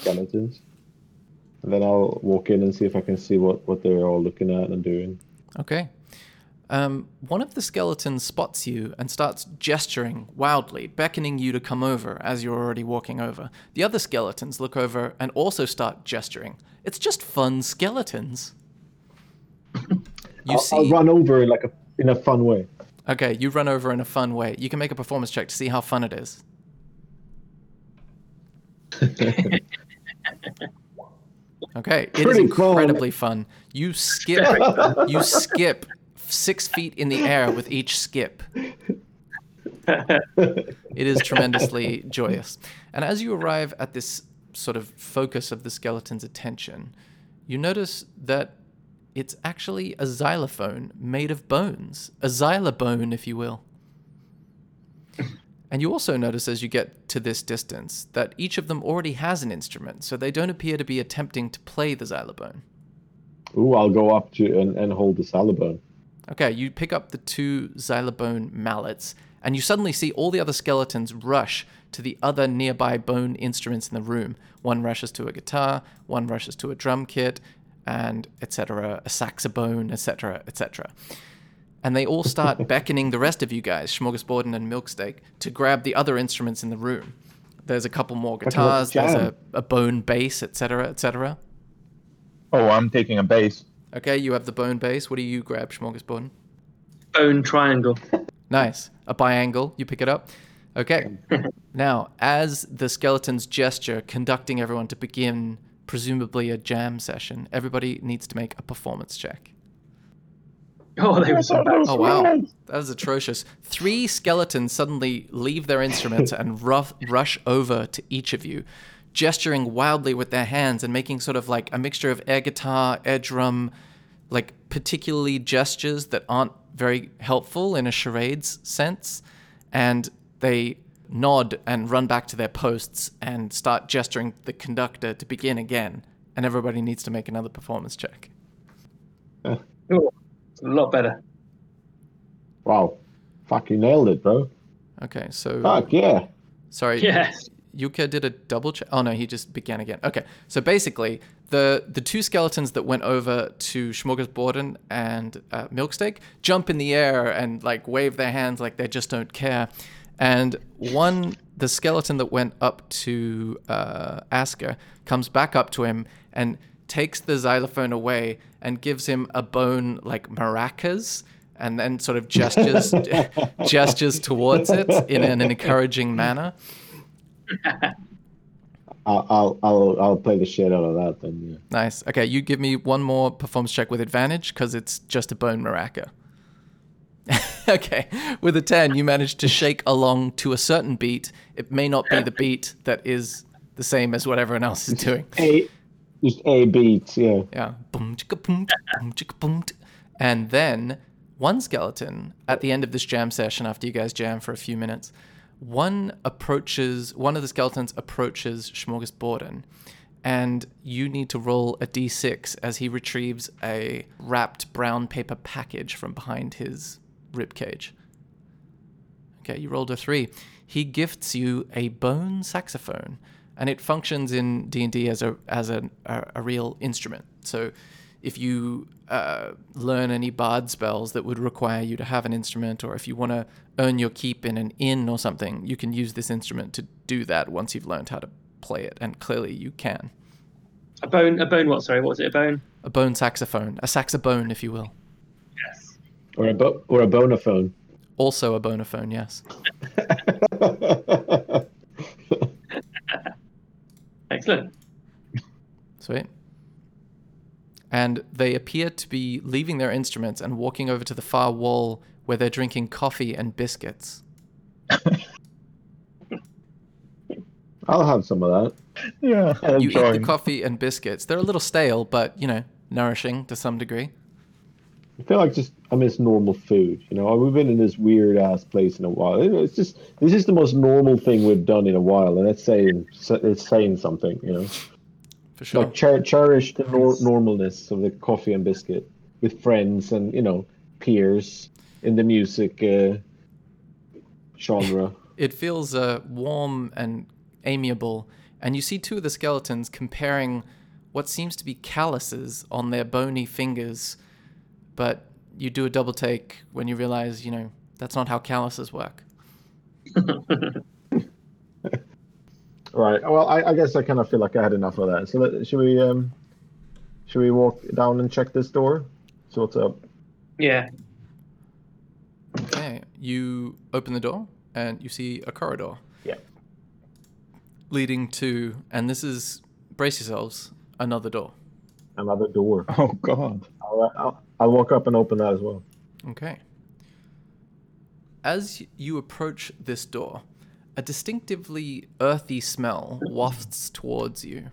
skeletons. And then I'll walk in and see if I can see what what they're all looking at and doing. Okay. Um, one of the skeletons spots you and starts gesturing wildly, beckoning you to come over as you're already walking over. The other skeletons look over and also start gesturing. It's just fun skeletons. You I'll, see, I'll run over in like a in a fun way. okay, you run over in a fun way. You can make a performance check to see how fun it is. Okay, it is Pretty fun. incredibly fun. You skip, you skip six feet in the air with each skip. It is tremendously joyous. And as you arrive at this sort of focus of the skeleton's attention, you notice that it's actually a xylophone made of bones, a xylobone, if you will. And you also notice as you get to this distance that each of them already has an instrument, so they don't appear to be attempting to play the xylophone. Ooh, I'll go up to and, and hold the xylobone. Okay, you pick up the two xylobone mallets, and you suddenly see all the other skeletons rush to the other nearby bone instruments in the room. One rushes to a guitar, one rushes to a drum kit, and etc., a saxophone, etc., etc. And they all start beckoning the rest of you guys, Smorgasborden and Milksteak, to grab the other instruments in the room. There's a couple more guitars, there's a, a bone bass, etc., etc. Oh, I'm taking a bass. Okay, you have the bone bass. What do you grab, Smorgasborden? Bone triangle. Nice. A biangle. You pick it up. Okay. now, as the skeletons gesture, conducting everyone to begin presumably a jam session, everybody needs to make a performance check. Oh, they were so bad. Oh wow, that is atrocious. Three skeletons suddenly leave their instruments and rough, rush over to each of you, gesturing wildly with their hands and making sort of like a mixture of air guitar, air drum, like particularly gestures that aren't very helpful in a charades sense. And they nod and run back to their posts and start gesturing the conductor to begin again. And everybody needs to make another performance check. Oh, it's a lot better. Wow, fucking nailed it, bro. Okay, so Fuck yeah. sorry. Yes. Yuka did a double check. Oh no, he just began again. Okay, so basically, the the two skeletons that went over to Smorgasborden and uh, Milksteak jump in the air and like wave their hands like they just don't care. And one, the skeleton that went up to uh, Asker, comes back up to him and takes the xylophone away and gives him a bone like maracas and then sort of gestures gestures towards it in an encouraging manner. I'll, I'll I'll I'll play the shit out of that then. Yeah. Nice. Okay, you give me one more performance check with advantage because it's just a bone maraca. okay, with a 10, you manage to shake along to a certain beat. It may not be the beat that is the same as what everyone else is doing. A, just a beat. Yeah. Yeah. Boom, chicka, boom, boom, chicka, boom. And then one skeleton at the end of this jam session, after you guys jam for a few minutes, one approaches, one of the skeletons approaches Smorgasborden, and you need to roll a d6 as he retrieves a wrapped brown paper package from behind his rib cage. Okay, you rolled a three. He gifts you a bone saxophone, and it functions in D and D as a as a, a a real instrument. So, if you uh, learn any bard spells that would require you to have an instrument, or if you want to earn your keep in an inn or something, you can use this instrument to do that once you've learned how to play it, and clearly you can. A bone. A bone. What? Sorry. What was it? A bone. A bone saxophone, a saxophone, if you will. Yes. Or a bo- or a bonophone. Also a bonophone, yes. Excellent. Sweet. And they appear to be leaving their instruments and walking over to the far wall where they're drinking coffee and biscuits. I'll have some of that. Yeah, I'll You eat the coffee and biscuits. They're a little stale, but you know, nourishing to some degree. I feel like just I miss normal food. You know, we've been in this weird ass place in a while. It's just this is the most normal thing we've done in a while, and that's saying it's saying something. You know, For sure. like cher- cherish the nor- normalness of the coffee and biscuit with friends and you know peers in the music uh, genre. It feels uh, warm and amiable, and you see two of the skeletons comparing what seems to be calluses on their bony fingers, but you do a double take when you realize, you know, that's not how calluses work. Right. Well, I, I guess I kind of feel like I had enough of that. So let, should we um, should we walk down and check this door? So what's up? Yeah. Okay, you open the door and you see a corridor. Yeah. Leading to, and this is, brace yourselves, another door. Another door. Oh God. I'll, I'll, I'll walk up and open that as well. Okay. As you approach this door, a distinctively earthy smell wafts towards you.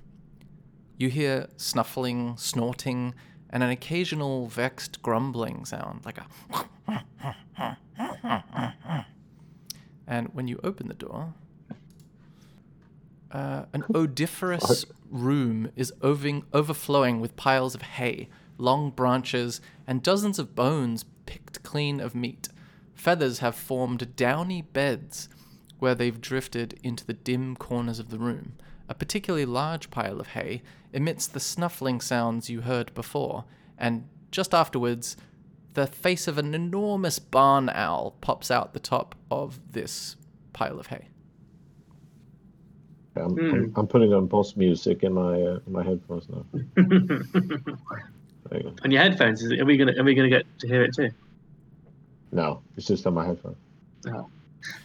You hear snuffling, snorting, and an occasional vexed grumbling sound, like a. And when you open the door, uh, an odoriferous room is oving, overflowing with piles of hay, long branches, and dozens of bones picked clean of meat. Feathers have formed downy beds where they've drifted into the dim corners of the room. A particularly large pile of hay emits the snuffling sounds you heard before, and just afterwards, the face of an enormous barn owl pops out the top of this pile of hay. I'm, Hmm. I'm, I'm putting on post music in my uh, in my headphones now. You. On your headphones, is it, are we gonna are we gonna get to hear it too? No, it's just on my headphones.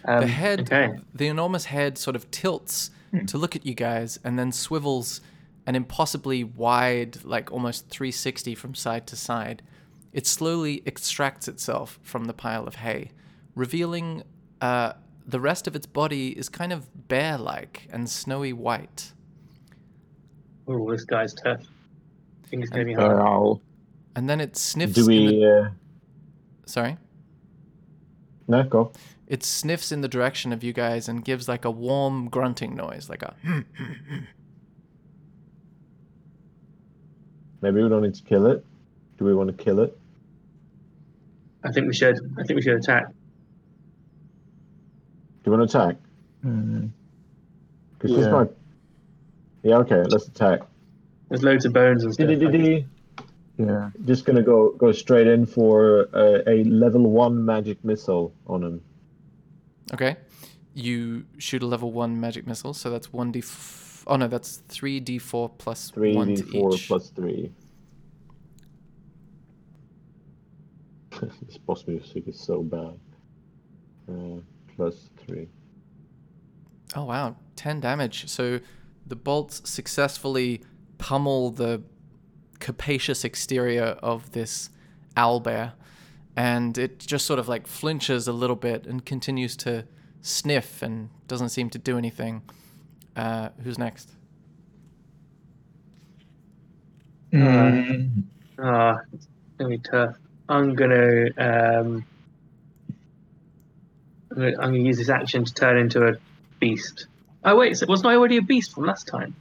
Um, the head, Okay. the enormous head, sort of tilts to look at you guys, and then swivels an impossibly wide, like almost 360 from side to side. It slowly extracts itself from the pile of hay, revealing uh, the rest of its body is kind of bear-like and snowy white. Oh, this guy's tough. I think it's gonna be Uh, hard. I'll And then it sniffs. Do we? the, Uh, sorry. no, go. It sniffs in the direction of you guys and gives like a warm grunting noise, like a. Maybe we don't need to kill it. Do we want to kill it? I think we should. I think we should attack. Do you want to attack? mm, Because Yeah. might. Yeah. Okay. Let's attack. There's loads of bones and stuff. Dee-dee-dee-dee. yeah. Just gonna go go straight in for uh, a level one magic missile on him. Okay. You shoot a level one magic missile, so that's one d. F- oh no, that's three d four plus Three one d four plus three. this boss music is so bad. Uh, plus three. Oh wow, ten damage. So the bolts successfully pummel the capacious exterior of this owlbear, and it just sort of like flinches a little bit and continues to sniff and doesn't seem to do anything. Uh, who's next? Mm, Ah, it's gonna be tough. I'm gonna um, I'm gonna, I'm gonna use this action to turn into a beast. Oh wait, so wasn't I already a beast from last time?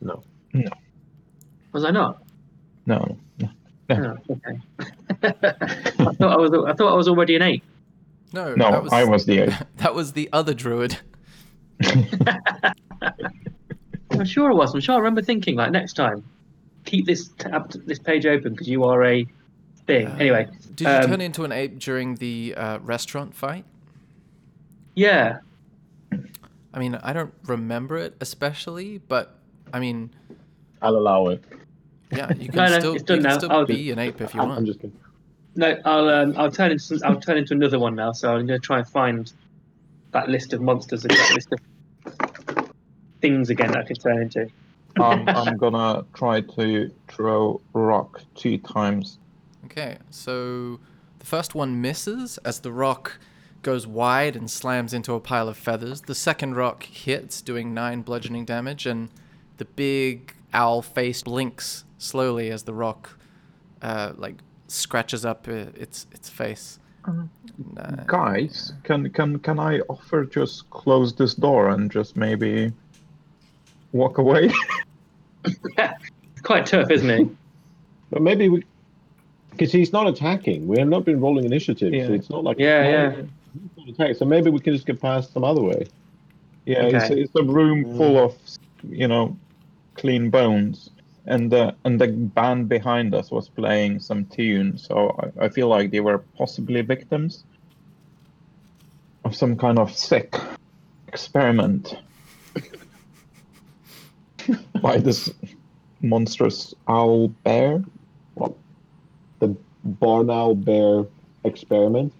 No. No. Was I not? no. Oh, okay. I thought I was. I thought I was already an ape. No, No, that was, I was the ape. that was the other druid. I'm sure I was. I'm sure I remember thinking like next time, keep this tab, this page open because you are a thing. anyway, Did you um, turn into an ape during the uh, restaurant fight? yeah. I mean, I don't remember it especially, but I mean, I'll allow it. Yeah, you can No, no, still, it's you can now. still I'll- be an ape if you I'm, want. I'm just kidding. No, I'll um, I'll turn into I'll turn into another one now. So I'm gonna try and find that list of monsters, that list of things again that I can turn into. I'm, I'm gonna try to throw rock two times. Okay, so the first one misses as the rock goes wide and slams into a pile of feathers. The second rock hits, doing nine bludgeoning damage, and the big owl face blinks slowly as the rock, uh, like scratches up uh, its its face. Nine. Guys, can can can I offer just close this door and just maybe walk away? It's quite tough, isn't he? But maybe we, because he's not attacking. We have not been rolling initiative, so it's not like Yeah, yeah. Attack. So maybe we can just get past some other way. Yeah, it's, it's a room full of you know clean bones, and the and the band behind us was playing some tune, so I, I feel like they were possibly victims of some kind of sick experiment by this monstrous owl bear. The barn owl bear experiment.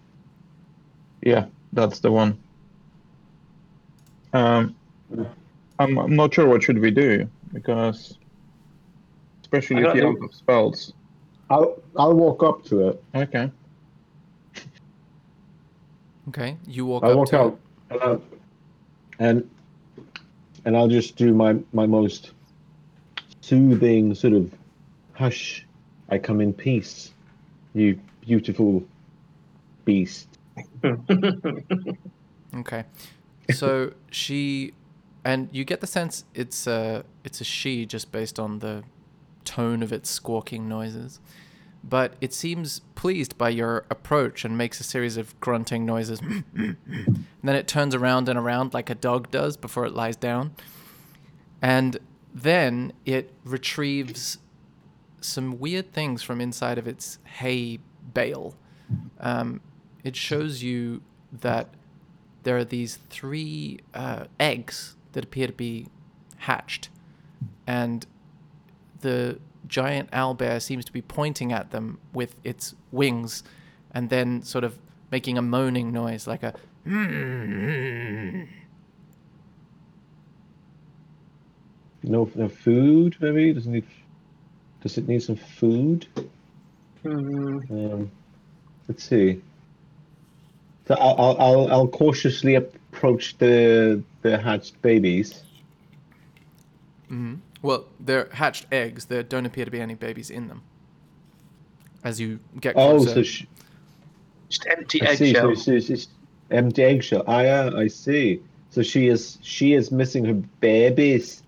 Yeah, that's the one. Um, I'm, I'm not sure what should we do because, especially if you the- don't have spells. I'll I'll walk up to it. Okay. Okay, you walk I'll up walk to out and, I'll, and and I'll just do my my most soothing sort of hush. I come in peace, you beautiful beast. Okay. So she and you get the sense it's a it's a she just based on the tone of its squawking noises. But it seems pleased by your approach and makes a series of grunting noises. and then it turns around and around like a dog does before it lies down. And then it retrieves some weird things from inside of its hay bale. Um, it shows you that there are these three uh, eggs that appear to be hatched, and the giant owl bear seems to be pointing at them with its wings, and then sort of making a moaning noise like a. No, no food. Maybe does it need. Does it need some food? Hmm. Um, let's see. So I'll, I'll, I'll, I'll cautiously approach the the hatched babies. Mhm. Well, they're hatched eggs. There don't appear to be any babies in them. As you get Oh, closer, so she, Just empty I see. So eggshell. she's, she's empty eggshell. Ah, yeah, I see. So she is she is missing her babies.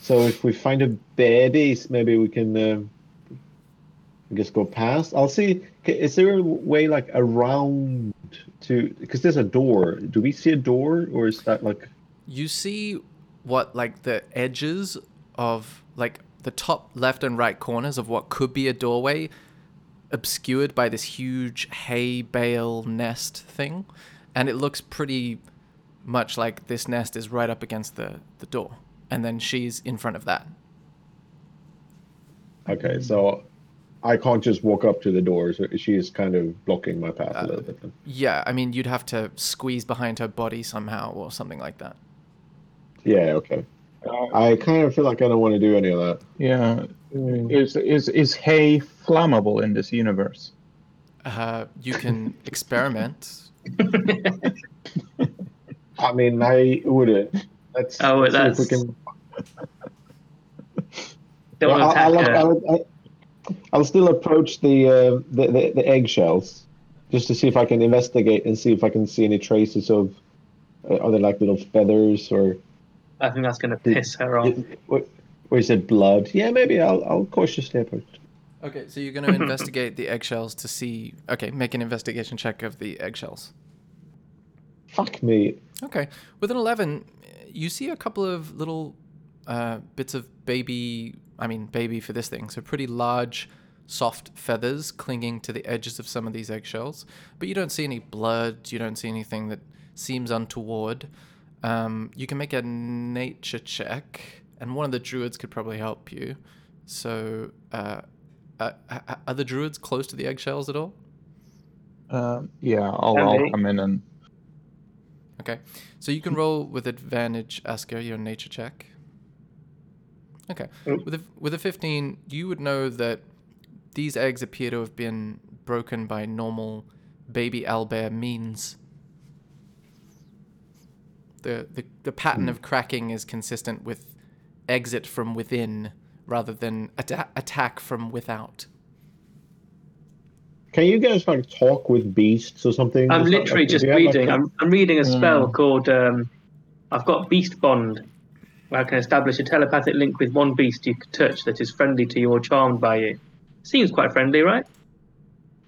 So if we find her babies, maybe we can uh, I guess go past. I'll see. Is there a way like around to? Because there's a door. Do we see a door, or is that like? you see what like the edges of like the top left and right corners of what could be a doorway obscured by this huge hay bale nest thing and it looks pretty much like this nest is right up against the the door and then she's in front of that Okay, so I can't just walk up to the door. So she is kind of blocking my path a little bit. Then. Uh, yeah i mean you'd have to squeeze behind her body somehow or something like that Yeah. Okay. I kind of feel like I don't want to do any of that. Yeah. Is is is hay flammable in this universe? uh, you can experiment I mean, I wouldn't. Let's, Oh, let's see if we that's- can. Don't Well, I'll, I'll. I'll, I'll still approach the, uh, the, the the eggshells just to see if I can investigate and see if I can see any traces of uh, are there like little feathers or I think that's going to piss her off. or, or is it blood? Yeah, maybe I'll I'll cautiously approach. Okay, so you're going to investigate the eggshells to see. Okay, make an investigation check of the eggshells. Fuck me. Okay, with an 11, you see a couple of little uh, bits of baby. I mean, baby for this thing. So pretty large, soft feathers clinging to the edges of some of these eggshells. But you don't see any blood. You don't see anything that seems untoward. Um, you can make a nature check, and one of the druids could probably help you. So, uh, uh, h- h- are the druids close to the eggshells at all? Um, yeah, I'll, I'll come in and Okay. So you can roll with advantage, Asker, your nature check. Okay. Mm. With a, with a 15, you would know that these eggs appear to have been broken by normal baby owlbear means. The, the, the pattern of cracking is consistent with exit from within rather than atta- attack from without. Can you guys like talk with beasts or something? I'm Is that, literally like, just you have, like, reading. a- I'm, I'm reading a spell Mm. called. Um, I've got Beast Bond, where I can establish a telepathic link with one beast you can touch that is friendly to you or charmed by you. Seems quite friendly, right?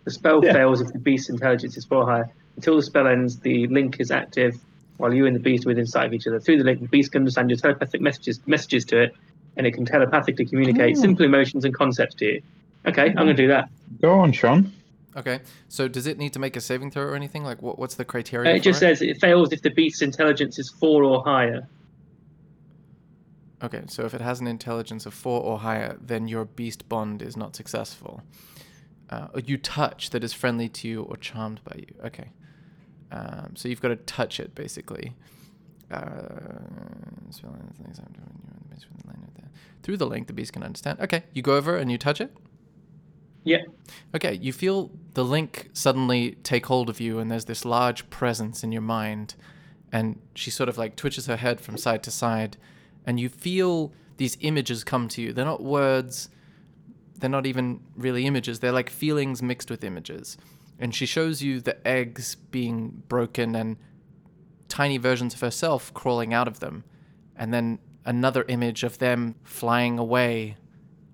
The spell Yeah. fails if the beast's intelligence is four or higher. Until the spell ends, the link is active while you and the beast are within sight of each other. Through the link, the beast can understand your telepathic messages messages to it, and it can telepathically communicate Oh. simple emotions and concepts to you. Okay, I'm going to do that. Go on, Sean. Okay. So does it need to make a saving throw or anything? Like, what, what's the criteria? Uh, it for just says it fails if the beast's intelligence is four or higher. Okay, so if it has an intelligence of four or higher, then your beast bond is not successful. Uh, or you touch that is friendly to you or charmed by you. Okay. Um, so you've got to touch it, basically. Uh, spell and things I'm doing, you're in the midst of the line of the- Through the link, the beast can understand. Okay, you go over and you touch it. Yeah. Okay, you feel the link suddenly take hold of you, and there's this large presence in your mind. And she sort of like twitches her head from side to side, and you feel these images come to you. They're not words, they're not even really images, they're like feelings mixed with images. And she shows you the eggs being broken and tiny versions of herself crawling out of them, and then another image of them flying away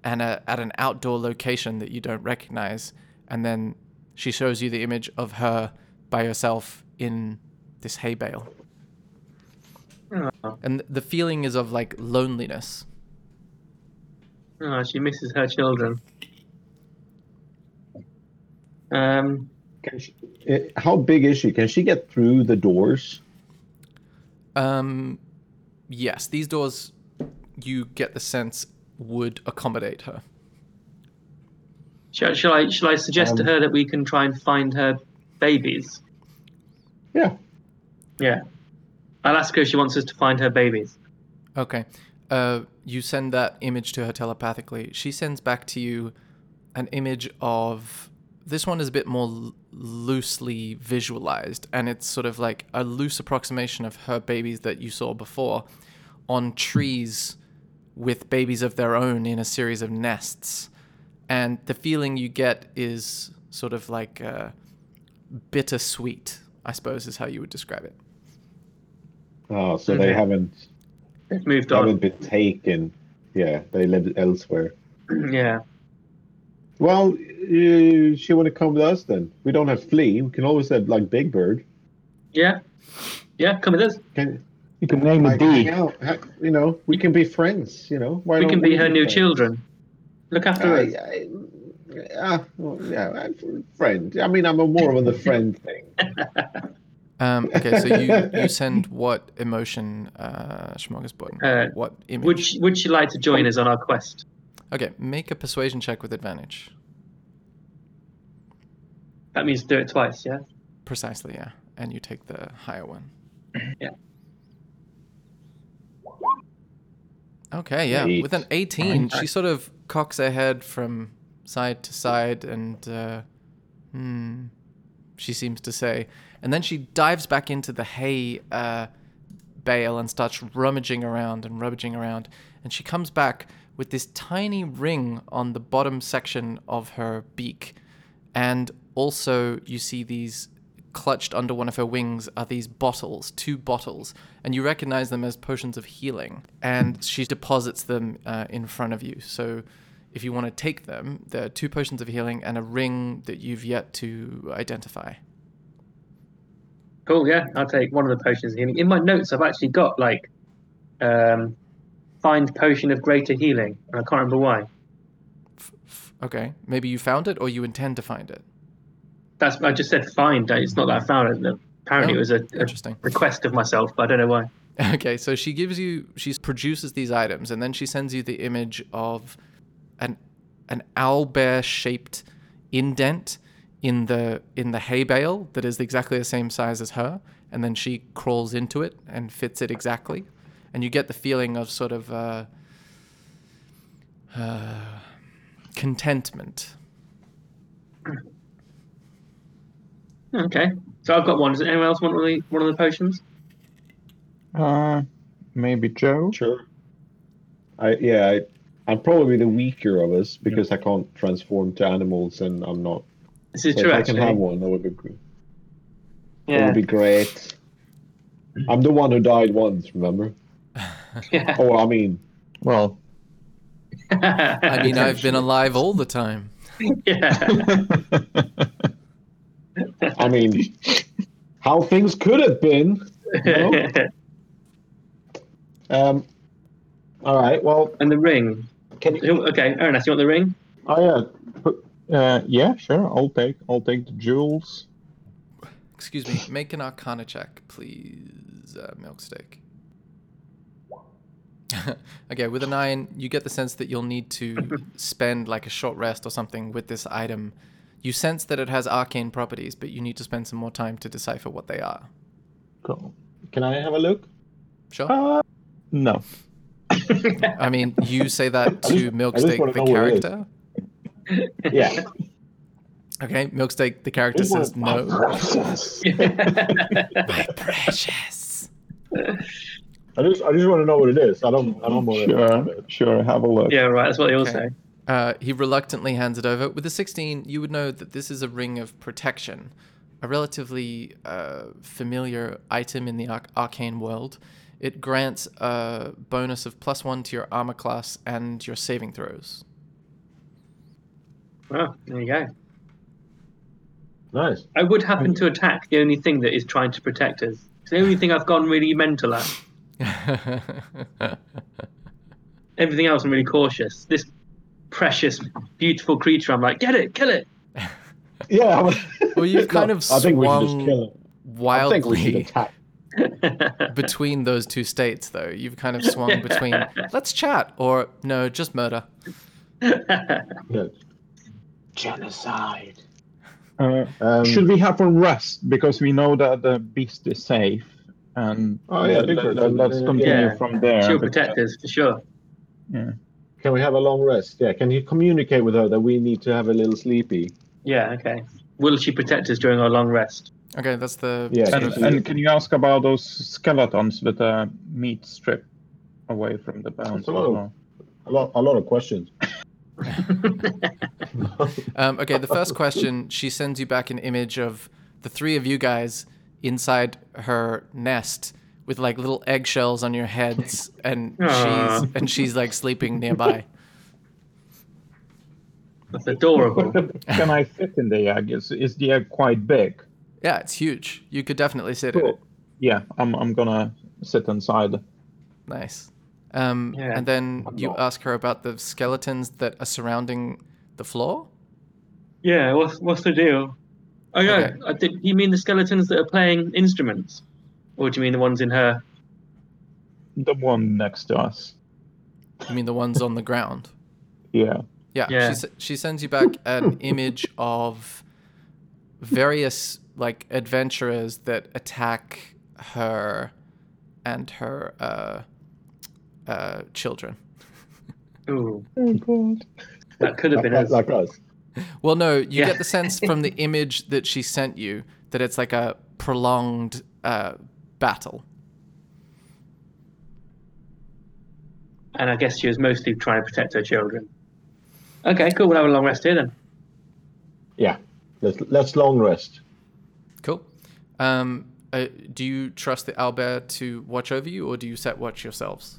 and a, at an outdoor location that you don't recognize. And then she shows you the image of her by herself in this hay bale. Oh, And the feeling is of like loneliness. oh, she misses her children. Um, Can she, eh, how big is she? Can she get through the doors? Um, yes, these doors, you get the sense, would accommodate her. shall, shall I shall I suggest to Um, her that we can try and find her babies? Yeah. Yeah. I'll ask her if she wants us to find her babies. Okay. Uh, you send that image to her telepathically. She sends back to you an image of. This one is a bit more loosely visualized, and it's sort of like a loose approximation of her babies that you saw before on trees with babies of their own in a series of nests. And the feeling you get is sort of like uh, bittersweet, I suppose is how you would describe it. Oh, so they haven't They've moved haven't on. been taken. Yeah, they live elsewhere. yeah. Well, uh, she want to come with us then? We don't have Flea. We can always have like Big Bird. Yeah. Yeah. Come with us. Can You can name a like, hang out? You know, we can be friends. You know, why we can be her new friends? children. Look after I, us. I, uh, well, yeah, I'm friend. I mean, I'm a more of the friend thing. Um, okay, so you, you send what emotion, uh, Smorgasbord? Uh, what image? Would she, would she like to join us on our quest? Okay, make a persuasion check with advantage. That means do it twice. Yeah. Precisely, yeah. And you take the higher one. Yeah. Okay, yeah. Eight. With an 18, she sort of cocks her head from side to side and, uh, hmm, she seems to say. And then she dives back into the hay uh, bale and starts rummaging around and rummaging around. And she comes back with this tiny ring on the bottom section of her beak. And also, you see these clutched under one of her wings are these bottles, two bottles, and you recognize them as potions of healing. And she deposits them uh, in front of you. So, if you want to take them, there are two potions of healing and a ring that you've yet to identify. Cool. Yeah. I'll take one of the potions of healing. In my notes, I've actually got like, um, find potion of greater healing. and I can't remember why. Okay, maybe you found it or you intend to find it. That's I just said find. It's not that I found it. Apparently, Oh, it was a, a request of myself, but I don't know why. Okay, so she gives you, she produces these items, and then she sends you the image of an an owl bear shaped indent in the in the hay bale that is exactly the same size as her, and then she crawls into it and fits it exactly, and you get the feeling of sort of uh, Uh, contentment. Okay. So I've got one. Does anyone else want one of the, one of the potions? Uh, maybe Joe. Sure. I yeah, I, I'm probably the weaker of us because I can't transform to animals and I'm not. This is So true, if I can have one, that would be great. That yeah. would be great. I'm the one who died once, remember? Yeah. Oh, I mean, Well, I mean, I've been alive all the time. yeah. I mean, how things could have been. No? Um. All right. Well, and the ring. can you? Who- Okay, Ernest, you want the ring? Oh yeah. Uh, yeah, sure. I'll take. I'll take the jewels. Excuse me. Make an Arcana check, please, uh, Milksteak. okay, with a nine, you get the sense that you'll need to spend like a short rest or something with this item. You sense that it has arcane properties, but you need to spend some more time to decipher what they are. Cool. can I have a look? Sure. Uh, no. I mean, you say that to just- Milksteak, the know what it is. character. Yeah. Okay, Milksteak, the character says no. Precious. My precious. I just, I just want to know what it is. I don't, I don't want Sure. Sure. Have a look. yeah, right. That's what they all Okay. say. Uh, he reluctantly hands it over. With a 16, you would know that this is a ring of protection, a relatively uh, familiar item in the arc- arcane world. It grants a bonus of plus one to your armor class and your saving throws. Oh, there you go. Nice. I would happen to attack the only thing that is trying to protect us. It's the only thing I've gone really mental at. Everything else, I'm really cautious. This precious, beautiful creature, I'm like, get it, kill it. Yeah. I'm- well, you've kind No, of I think we should just swung kill it. I think we should wildly attack. between those two states, though. You've kind of swung between let's chat or no, just murder. Yeah. Genocide. Uh, Um, should we have a rest because we know that the beast is safe and Oh, yeah, I think let, we're- us uh, continue yeah. from there. She'll protect us, for sure. Yeah. Can we have a long rest? Yeah. Can you communicate with her that we need to have a little sleepy? Yeah, okay. Will she protect us during our long rest? Okay, that's the Yeah. And, and can you ask about those skeletons with the meat strip away from the bones? That's a lot of- A lot, a lot of questions. Um, okay, the first question, she sends you back an image of the three of you guys inside her nest with like little eggshells on your heads, and Aw. she's and she's like sleeping nearby. That's adorable. Can I fit in the egg? Is, is the egg quite big? Yeah, it's huge. You could definitely sit in it. Yeah, I'm, I'm gonna sit inside. Nice. Um, Yeah. And then you ask her about the skeletons that are surrounding the floor. yeah, what's what's the deal? Oh yeah, Okay. I did, you mean the skeletons that are playing instruments, or do you mean the ones in her? The one next to us. You mean the ones on the ground? Yeah. Yeah, Yeah. She, she sends you back an image of various like adventurers that attack her and her uh, uh, children. Ooh, Oh god. that could have been like, us. like us. Well, no, you Yeah. get the sense from the image that she sent you that it's like a prolonged uh, battle. And I guess she was mostly trying to protect her children. Okay, cool. We'll have a long rest here then. Yeah. Let's let's long rest. Cool. Um, uh, do you trust the owlbear to watch over you, or do you set watch yourselves?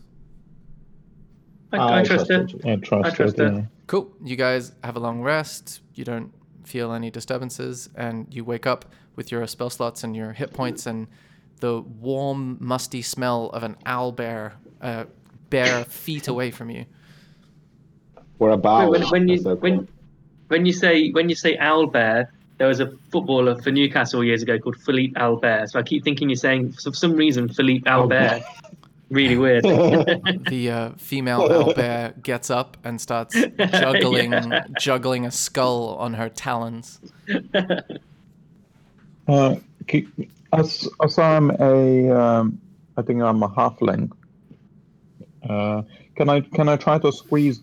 I, Ah, I trust her. you. I trust, I trust it. her. yeah. Cool. You guys have a long rest. You don't feel any disturbances, and you wake up with your spell slots and your hit points, and the warm, musty smell of an owl bear, uh, bear feet away from you. Or a bow. Wait, when, when as you they're when when you say when you say Owlbear, there was a footballer for Newcastle years ago called Philippe Albert. So I keep thinking you're saying for some reason Philippe Albert. really weird. The uh, female owl bear gets up and starts juggling, Yeah. juggling a skull on her talons. Uh, as as I'm a, um, I think I'm a halfling. Uh, can I can I try to squeeze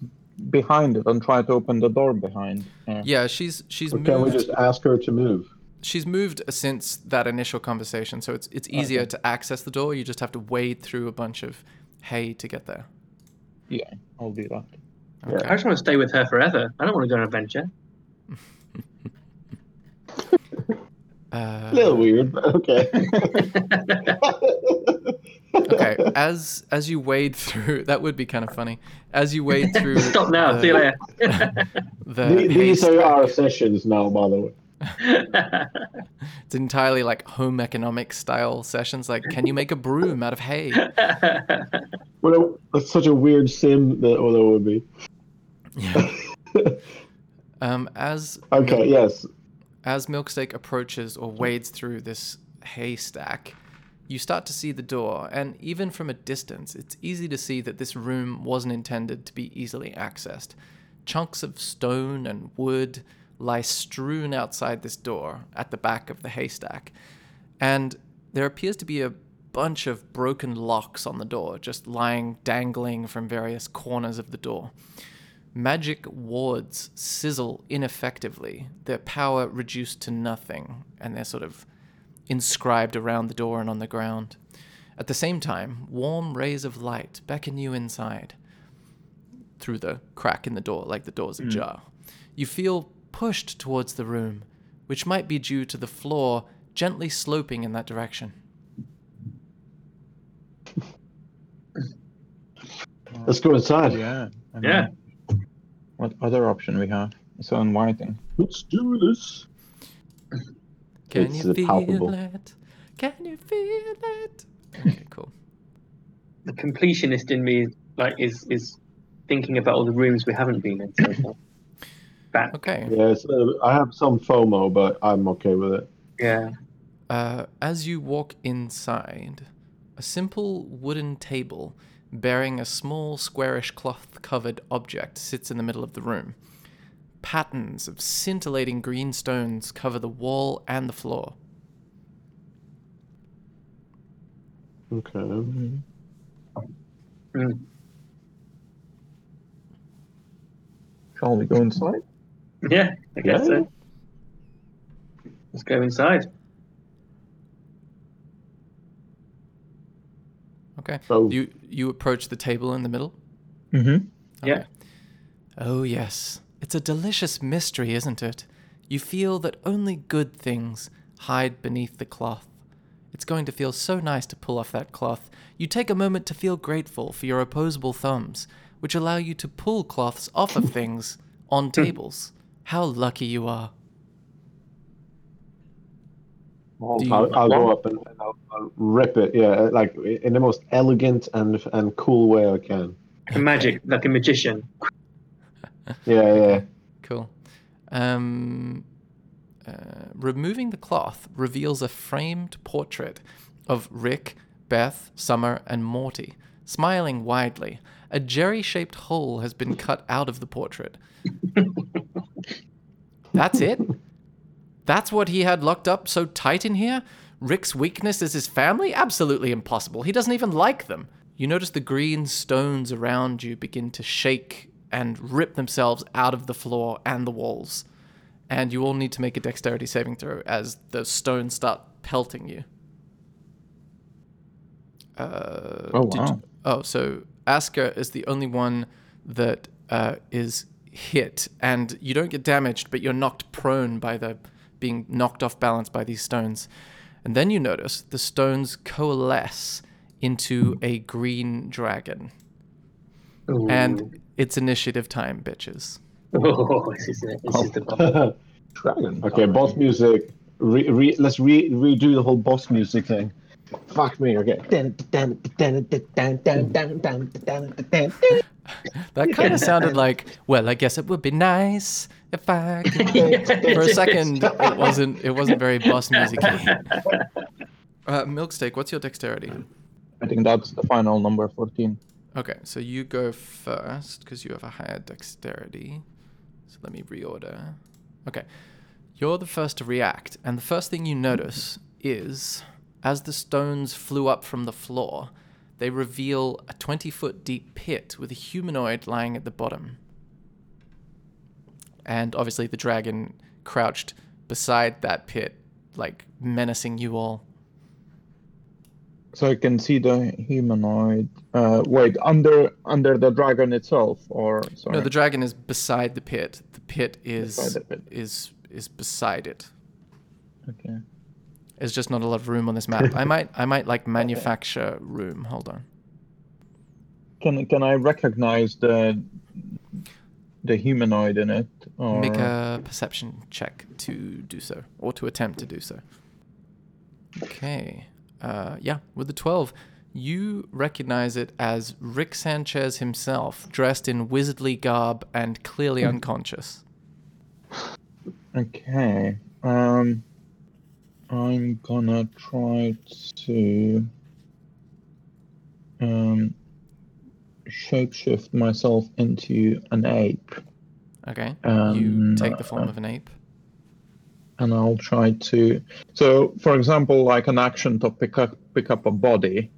behind it and try to open the door behind. Yeah. Yeah, she's she's Or can we just ask her to move? She's moved since that initial conversation, so it's it's easier Okay. to access the door. You just have to wade through a bunch of hay to get there. Yeah, I'll do that. Yeah. I just want to stay with her forever. I don't want to go on an adventure. Uh, A little weird, but okay. okay, as as you wade through, that would be kind of funny. As you wade through, Stop now. the- See you later. The The- These are our sessions now, by the way. It's entirely like home economics style sessions. Like, can you make a broom out of hay? Well, that's such a weird sim that oh, that would be. Yeah. Um, as Okay, yes. As Milksteak approaches or wades through this haystack, you start to see the door, and even from a distance, it's easy to see that this room wasn't intended to be easily accessed. Chunks of stone and wood lie strewn outside this door at the back of the haystack, and there appears to be a bunch of broken locks on the door, just lying dangling from various corners of the door. Magic wards sizzle ineffectively, their power reduced to nothing, and they're sort of inscribed around the door and on the ground. At the same time, warm rays of light beckon you inside through the crack in the door, like the door's hmm. ajar. You feel pushed towards the room, which might be due to the floor gently sloping in that direction. Let's go inside. Yeah. I Yeah. What other option we have? So inviting. Let's do this. Can It's, you feel palpable. it? Can you feel it? Okay, cool. the completionist in me like is is thinking about all the rooms we haven't been in so far. That Okay. Yes, uh, I have some FOMO, but I'm okay with it. yeah. Uh, as you walk inside, a simple wooden table bearing a small squarish cloth covered object sits in the middle of the room. Patterns of scintillating green stones cover the wall and the floor. Okay. Mm. Shall we go inside? Yeah, I guess Yeah. so. Let's go inside. Okay. So You you approach the table in the middle. Mm-hmm. Yeah. Oh, yes. It's a delicious mystery, isn't it? You feel that only good things hide beneath the cloth. It's going to feel so nice to pull off that cloth. You take a moment to feel grateful for your opposable thumbs, which allow you to pull cloths off of things on tables. How lucky you are. Do you- I'll, I'll go up and, and I'll, I'll rip it. Yeah, like in the most elegant and and cool way I can. A magic, like a magician. Yeah, yeah. Cool. Um, uh, removing the cloth reveals a framed portrait of Rick, Beth, Summer, and Morty, smiling widely. A jerry shaped hole has been cut out of the portrait. That's it? That's what he had locked up so tight in here? Rick's weakness is his family? Absolutely impossible. He doesn't even like them. You notice the green stones around you begin to shake and rip themselves out of the floor and the walls. And you all need to make a dexterity saving throw as the stones start pelting you. Uh, Oh, wow. oh, so Asker is the only one that uh, is hit, and you don't get damaged, but you're knocked prone by the being knocked off balance by these stones. And then you notice the stones coalesce into a green dragon. Ooh. And it's initiative time, bitches. oh, this is it. This is the Dragon. okay, boss music. Re, re, let's re, redo the whole boss music thing. Fuck me. Okay. That kind of sounded like, well, I guess it would be nice if I could. For a second, it wasn't. It wasn't very boss musicy. Uh, Milksteak, what's your dexterity? I think that's the final number 14. Okay, so you go first because you have a higher dexterity. So let me reorder. Okay, you're the first to react, and the first thing you notice is as the stones flew up from the floor, they reveal a 20 foot deep pit with a humanoid lying at the bottom. and obviously the dragon crouched beside that pit, like menacing you all. So I can see the humanoid. Uh, wait, under under the dragon itself, or sorry, No, the dragon is beside the pit. The pit is the pit. is is beside it. okay. There's just not a lot of room on this map. I might I might like manufacture room. Hold on. Can can I recognize the the humanoid in it? Or... Make a perception check to do so, or to attempt to do so. Okay. Uh, yeah, with the 12, you recognize it as Rick Sanchez himself, dressed in wizardly garb and clearly unconscious. Okay. Um, I'm gonna try to um shapeshift myself into an ape, Okay. you Um, take the form uh, of an ape. and I'll try to. So, for example, like an action to pick up pick up a body,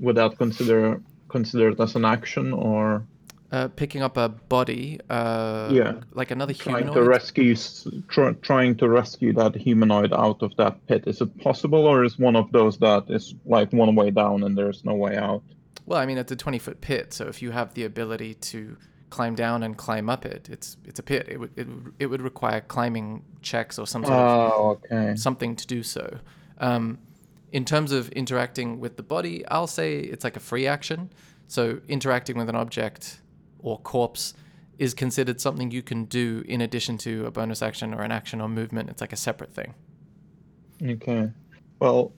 would that consider considered as an action or Uh, picking up a body, uh, Yeah. like another humanoid. trying to rescue try, trying to rescue that humanoid out of that pit? Is it possible, or is one of those that is like one way down and there's no way out? Well, I mean, it's a 20 foot pit, so if you have the ability to climb down and climb up it, it's it's a pit. It would it, would- it would require climbing checks or some sort of Oh, okay. something to do so. Um, in terms of interacting with the body, I'll say it's like a free action. So interacting with an object or corpse is considered something you can do in addition to a bonus action or an action or movement. It's like a separate thing. Okay. Well,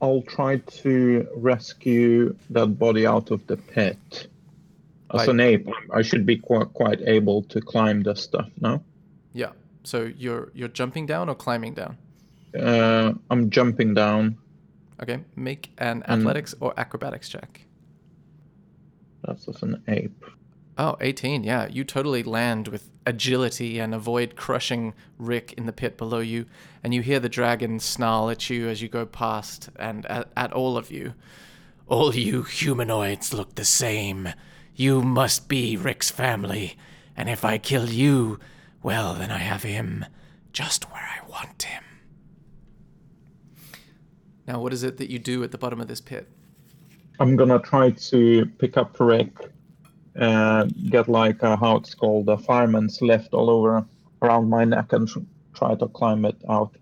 I'll try to rescue that body out of the pit. As Right. an ape, I should be quite quite able to climb the stuff. No, Yeah. So you're you're jumping down or climbing down. uh, I'm jumping down. Okay. Make an athletics or acrobatics check. That's as an ape. Oh, 18. Yeah, you totally land with agility and avoid crushing Rick in the pit below you. And you hear the dragon snarl at you as you go past and at, at all of you. All you humanoids look the same. You must be Rick's family. And if I kill you, well, then I have him just where I want him. Now, what is it that you do at the bottom of this pit? I'm gonna try to pick up Rick, get like uh, how it's called, a fireman's lift all over around my neck and try to climb it out.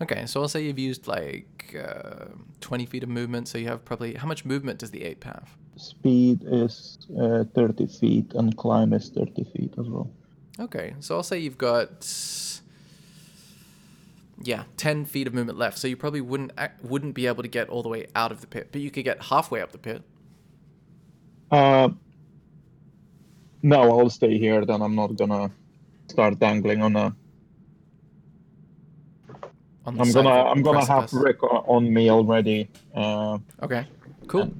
Okay, so I'll say you've used like uh, 20 feet of movement, so you have probably. How much movement does the ape have? Speed is uh, 30 feet and climb is 30 feet as well. Okay, so I'll say you've got. Yeah, 10 feet of movement left, so you probably wouldn't ac- wouldn't be able to get all the way out of the pit, but you could get halfway up the pit. Uh, no, I'll stay here. Then I'm not gonna start dangling on a. On I'm gonna I'm gonna have precipice. Rick on me already. Uh, Okay, cool.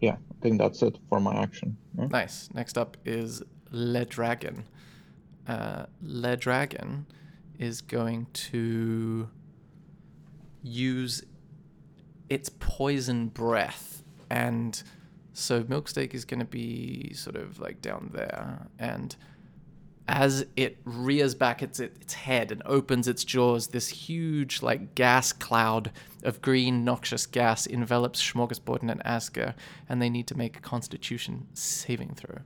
yeah, I think that's it for my action. yeah? Nice. Next up is Le Dragon. Uh, Le Dragon is going to use its poison breath. And so Milksteak is going to be sort of like down there. And as it rears back its, its head and opens its jaws, this huge, like, gas cloud of green, noxious gas envelops Smorgasborden and Asker, and they need to make a constitution saving throw.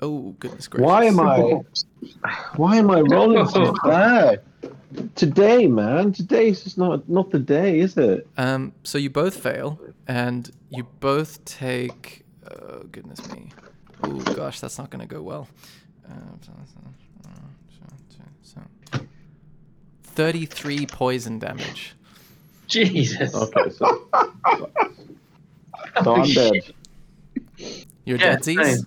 Oh, goodness gracious. Why am I? Why am I rolling so bad? Today, man. Today's just not not the day, is it? Um, so you both fail, and you both take. Oh, goodness me. Oh, gosh, that's not going to go well. 33 poison damage. Jesus. Okay, so so I'm dead. shit. You're Yeah, dead, Z's?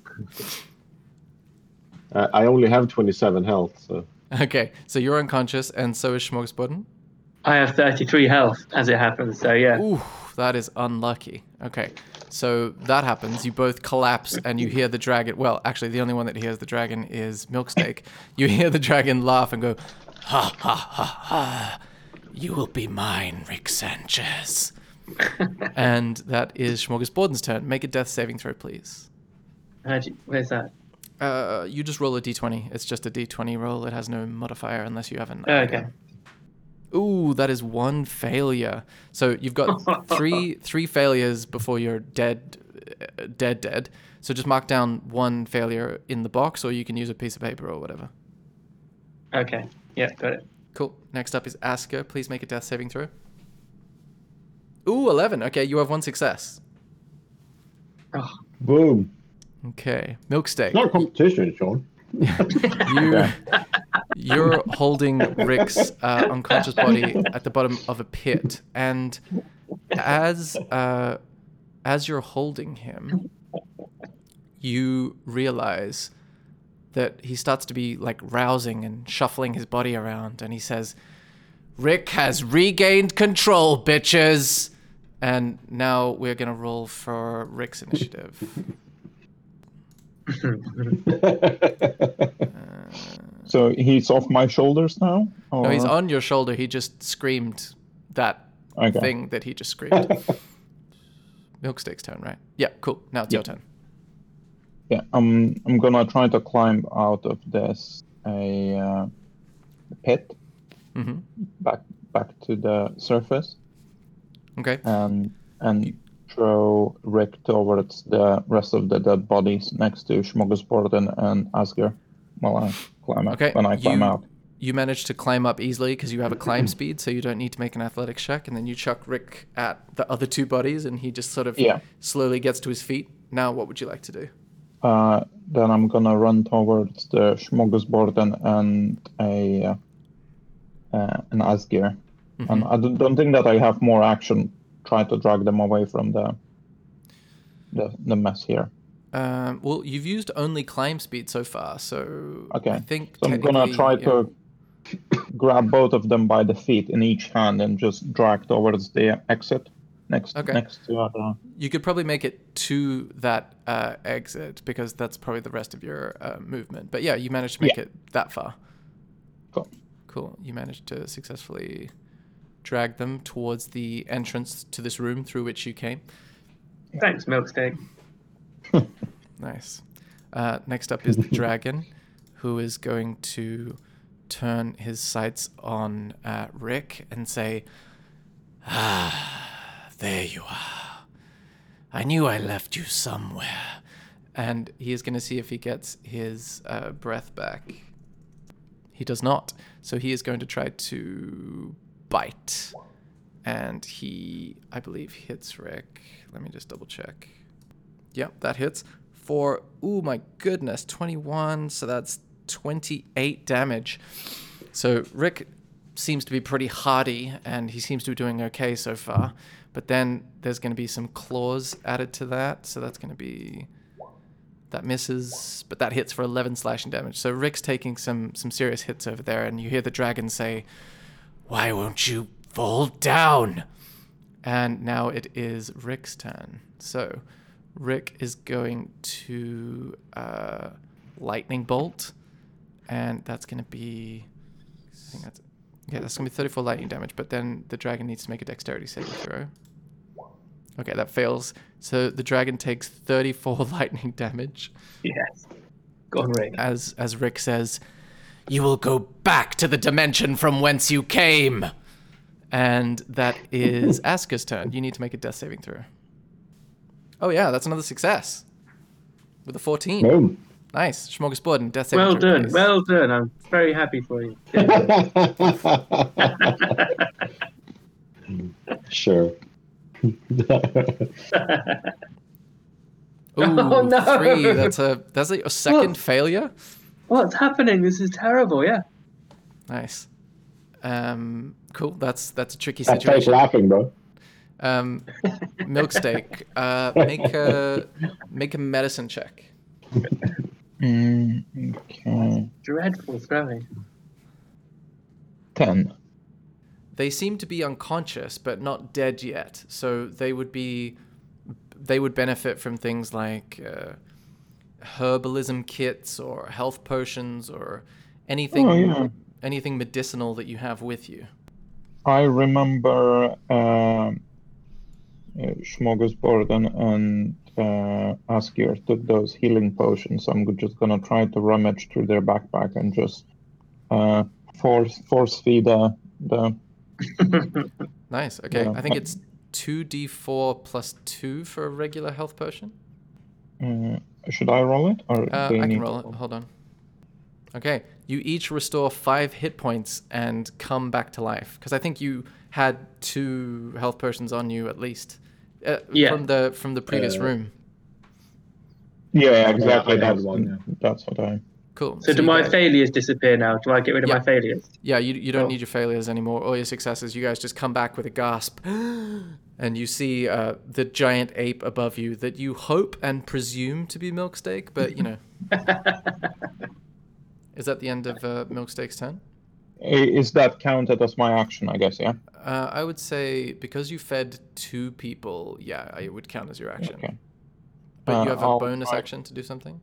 Uh, I only have 27 health, so Okay, so you're unconscious, and so is Smorgasborden. I have 33 health as it happens, so yeah. Ooh, that is unlucky. Okay, so that happens. You both collapse, and you hear the dragon. Well, actually, the only one that hears the dragon is Milksteak. You hear the dragon laugh and go, "Ha ha ha ha! You will be mine, Rick Sanchez." and that is Smorgasborden's turn. Make a death saving throw, please. How'd you- where's that? Uh, you just roll a d20. It's just a d20 roll. It has no modifier unless you have an. Oh, Okay. Ooh, that is one failure. So you've got three three failures before you're dead, uh, dead, dead. So just mark down one failure in the box, or you can use a piece of paper or whatever. Okay. Yeah, got it. Cool. Next up is Asker. Please make a death saving throw. Ooh, 11. Okay, you have one success. Oh, Boom. Okay. Milksteak. Not a competition, Sean. You, you're holding Rick's uh, unconscious body at the bottom of a pit, and as uh, as you're holding him, you realize that he starts to be like rousing and shuffling his body around, and he says, "Rick has regained control, bitches." And now we're gonna roll for Rick's initiative. So he's off my shoulders now? No, he's on your shoulder. He just screamed that Okay. thing that he just screamed. Milksteak's turn, right? Yeah, cool. Now it's your turn. Yeah, I'm I'm gonna try to climb out of this a uh, pit hmm back back to the surface Okay. and and throw Rick towards the rest of the dead bodies next to Smorgasbord and, and Asker while I climb out Okay. when I climb you, out. You manage to climb up easily because you have a climb speed, so you don't need to make an athletics check. And then you chuck Rick at the other two bodies, and he just sort of Yeah. slowly gets to his feet. Now, what would you like to do? Uh, then I'm gonna run towards the Smorgasbord and, and a uh, uh, an Asker. Mm-hmm. And I don't think that I have more action. Try to drag them away from the the, the mess here. Um, well, you've used only climb speed so far, so Okay. I think So I'm gonna try yeah. to grab both of them by the feet in each hand and just drag towards the exit next Okay. next to uh, You could probably make it to that uh, exit because that's probably the rest of your uh, movement. But yeah, you managed to make Yeah. it that far. Cool. Cool. You managed to successfully drag them towards the entrance to this room through which you came. thanks, Milksteak. Nice. Uh, next up is the dragon, who is going to turn his sights on uh, Rick and say, Ah, there you are. I knew I left you somewhere. And he is going to see if he gets his uh, breath back. He does not. So he is going to try to bite. And he, I believe, hits Rick. Let me just double check. Yep, that hits for, ooh, my goodness, 21. So that's 28 damage. So Rick seems to be pretty hardy and he seems to be doing okay so far. But then there's going to be some claws added to that. So that's going to be. That misses, but that hits for 11 slashing damage. So Rick's taking some some serious hits over there, and you hear the dragon say, "Why won't you fall down?" And now it is Rick's turn. So Rick is going to uh, lightning bolt, and that's going to be. I think that's yeah, that's going to be 34 lightning damage. But then the dragon needs to make a dexterity saving throw. Okay, that fails. So the dragon takes 34 lightning damage Yes. Go on, Rick. as as Rick says, "You will go back to the dimension from whence you came." And that is Asker's turn. You need to make a death saving throw. Oh yeah, that's another success. With a 14. Boom. Nice. Smorgasbord death saving Well throw. done. please. Well done. I'm very happy for you. sure. Ooh, Oh, no. three. That's a that's a, a second failure. What's happening? This is terrible. Yeah. Nice. Um, cool. That's that's a tricky That's fake situation. laughing, bro. Um, Milksteak, uh, make a make a medicine check. Mm, okay. Dreadful throwing. Ten. They seem to be unconscious, but not dead yet. So they would be, they would benefit from things like uh, herbalism kits or health potions or anything, Oh, yeah. anything medicinal that you have with you. I remember um uh, Smorgasbord and, uh, Asker took those healing potions. I'm just gonna try to rummage through their backpack and just uh, force force feed uh, the. Nice. Okay. Yeah. I think it's 2d4 plus 2 for a regular health potion. Uh, should I roll it or Uh, they I can roll it. Hold on. Okay. You each restore 5 hit points and come back to life. Because I think you had two health potions on you at least. Uh, Yeah. From the from the previous Uh, room. Yeah, exactly. I had that's, one, yeah. that's what I. Cool. So do my guys- failures disappear now? Do I get rid of Yeah. my failures? Yeah, you, you don't Oh. need your failures anymore. All your successes. You guys just come back with a gasp. and you see uh, the giant ape above you that you hope and presume to be Milksteak, but you know. Is that the end of uh, Milksteak's turn? I- Is that counted as my action? I guess. Yeah. Uh, I would say because you fed two people, yeah, it would count as your action. Okay. But Uh, you have a I'll bonus try- action to do something?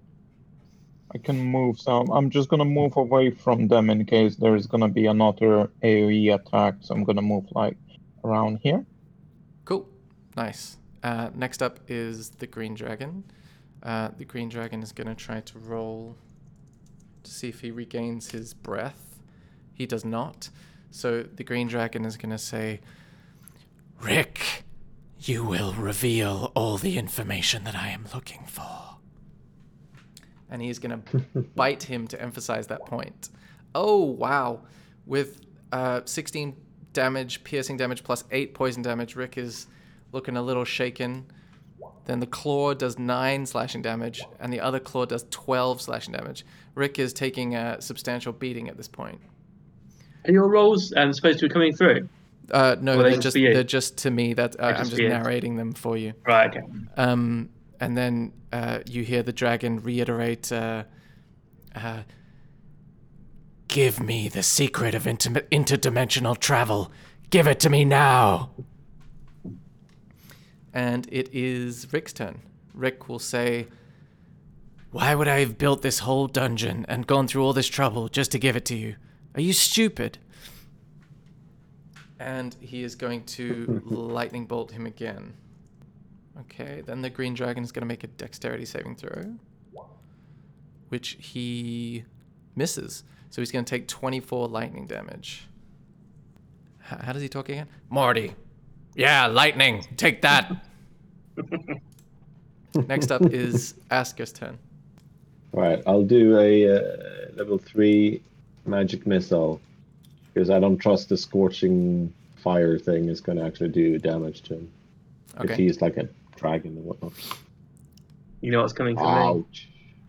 I can move some. I'm just gonna move away from them in case there is gonna be another AOE attack. So I'm gonna move like around here. Cool. Nice. Uh, next up is the green dragon. Uh, the green dragon is to try to roll to see if he regains his breath. He does not. So the green dragon is to say, Rick, you will reveal all the information that I am looking for. And he's going to bite him to emphasize that point. Oh, wow. With uh, 16 damage, piercing damage, plus 8 poison damage, Rick is looking a little shaken. Then the claw does 9 slashing damage, and the other claw does 12 slashing damage. Rick is taking a substantial beating at this point. Are your rolls um, supposed to be coming through? Uh, no, they're they're just just they're just to me. That uh, I'm just just narrating them for you. Right. Okay. Um, and then uh, you hear the dragon reiterate, uh, uh, "Give me the secret of intim- interdimensional travel. Give it to me now." And it is Rick's turn. Rick will say, "Why would I have built this whole dungeon and gone through all this trouble just to give it to you? Are you stupid?" And he is going to lightning bolt him again. Okay, then the green dragon is going to make a dexterity saving throw, which he misses. So he's going to take 24 lightning damage. H- how does he talk again? Marty. Yeah, lightning. Take that. Next up is Asker's turn. All right, I'll do a uh, level three magic missile because I don't trust the scorching fire thing is going to actually do damage to him Okay. if he's like a dragon or whatnot. You know what's coming for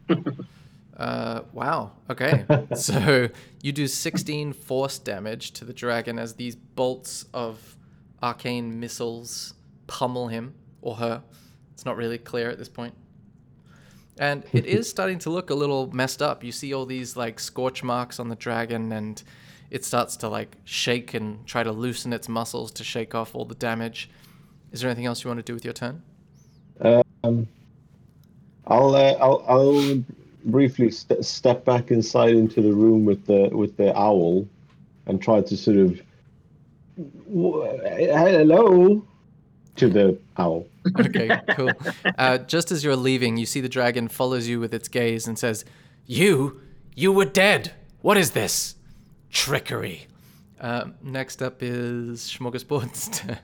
me. Uh, wow. Okay. so you do 16 force damage to the dragon as these bolts of arcane missiles pummel him or her. It's not really clear at this point. And it is starting to look a little messed up. You see all these like scorch marks on the dragon, and it starts to like shake and try to loosen its muscles to shake off all the damage. Is there anything else you want to do with your turn? Um, I'll uh, I'll I'll briefly st- step back inside into the room with the with the owl, and try to sort of hello to the owl. Okay, cool. Uh, just as you're leaving, you see the dragon follows you with its gaze and says, You, you were dead. What is this? Trickery. Um, next up is Smorgasbord's turn.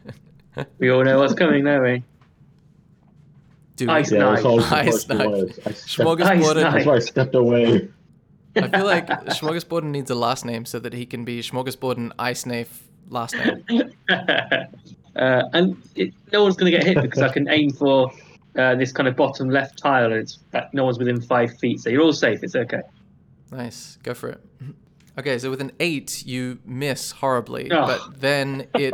We all know what's coming, don't we? Do Ice we? Yeah, Knife. that's all I Ice supposed to knife. was. I stepped, Smorgasbord. Ice that's why I stepped away. I feel like Smorgasbord needs a last name so that he can be Smorgasbord and Ice Knife last name. uh, and it, no one's going to get hit because I can aim for uh, this kind of bottom left tile, and it's that no one's within five feet, so you're all safe. It's okay. Nice. Go for it. Okay, so with an eight, you miss horribly, Oh. but then it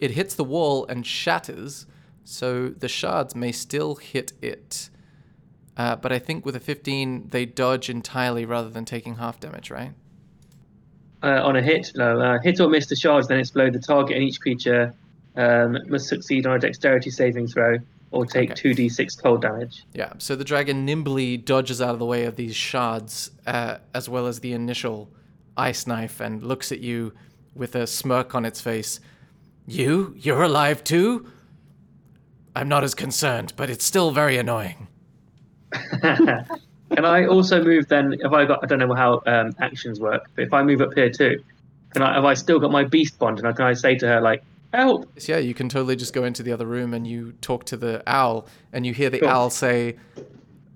it hits the wall and shatters. So the shards may still hit it. Uh, but I think with a 15, they dodge entirely rather than taking half damage, right? Uh, on a hit, no, uh, hit or miss the shards, then explode. The target and each creature um, must succeed on a dexterity saving throw or take Okay. 2d6 cold damage. Yeah. So the dragon nimbly dodges out of the way of these shards, uh, as well as the initial ice knife, and looks at you with a smirk on its face. You? You're alive too? I'm not as concerned, but it's still very annoying. Can I also move then? If I got, I don't know how um, actions work, but if I move up here too, can I? Have I still got my beast bond? And I can I say to her like, "Help!" Yeah, you can totally just go into the other room and you talk to the owl, and you hear the Cool. owl say,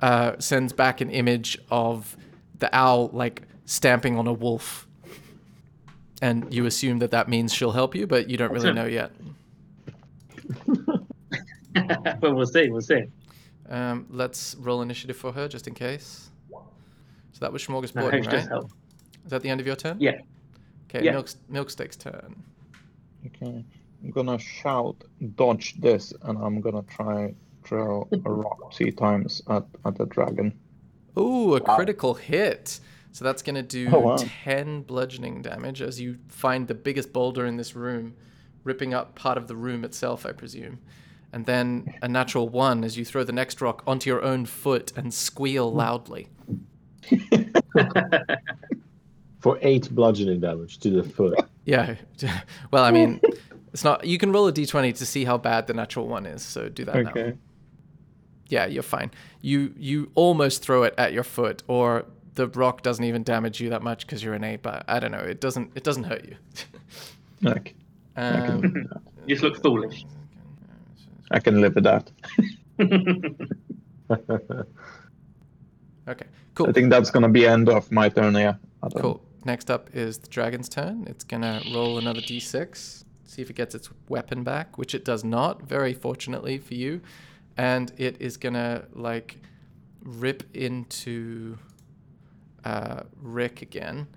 uh, sends back an image of the owl like stamping on a wolf, and you assume that that means she'll help you, but you don't really know yet. well, we'll see. We'll see. Um, let's roll initiative for her just in case. So that was No, Smorgasbord, H does right? help. Is that the end of your turn? Yeah. Okay, Yeah. Milk, Milksteak's turn. Okay. I'm gonna shout, dodge this, and I'm gonna try throw a rock three times at, at the dragon. Ooh, a critical hit. So that's going to do Oh, wow. 10 bludgeoning damage as you find the biggest boulder in this room, ripping up part of the room itself, I presume. And then a natural one as you throw the next rock onto your own foot and squeal loudly. For eight bludgeoning damage to the foot. Yeah. well, I mean, it's not. You can roll a d20 to see how bad the natural one is. So do that now. Okay. Yeah, you're fine. You you almost throw it at your foot, or the rock doesn't even damage you that much because you're an ape. But I don't know. It doesn't. It doesn't hurt you. Okay. Um, You just look foolish. I can live with that. okay. Cool. I think that's gonna be end of my turn. Yeah. Cool. Next up is the dragon's turn. It's gonna roll another d6, see if it gets its weapon back, which it does not, very fortunately for you. And it is gonna like rip into uh, Rick again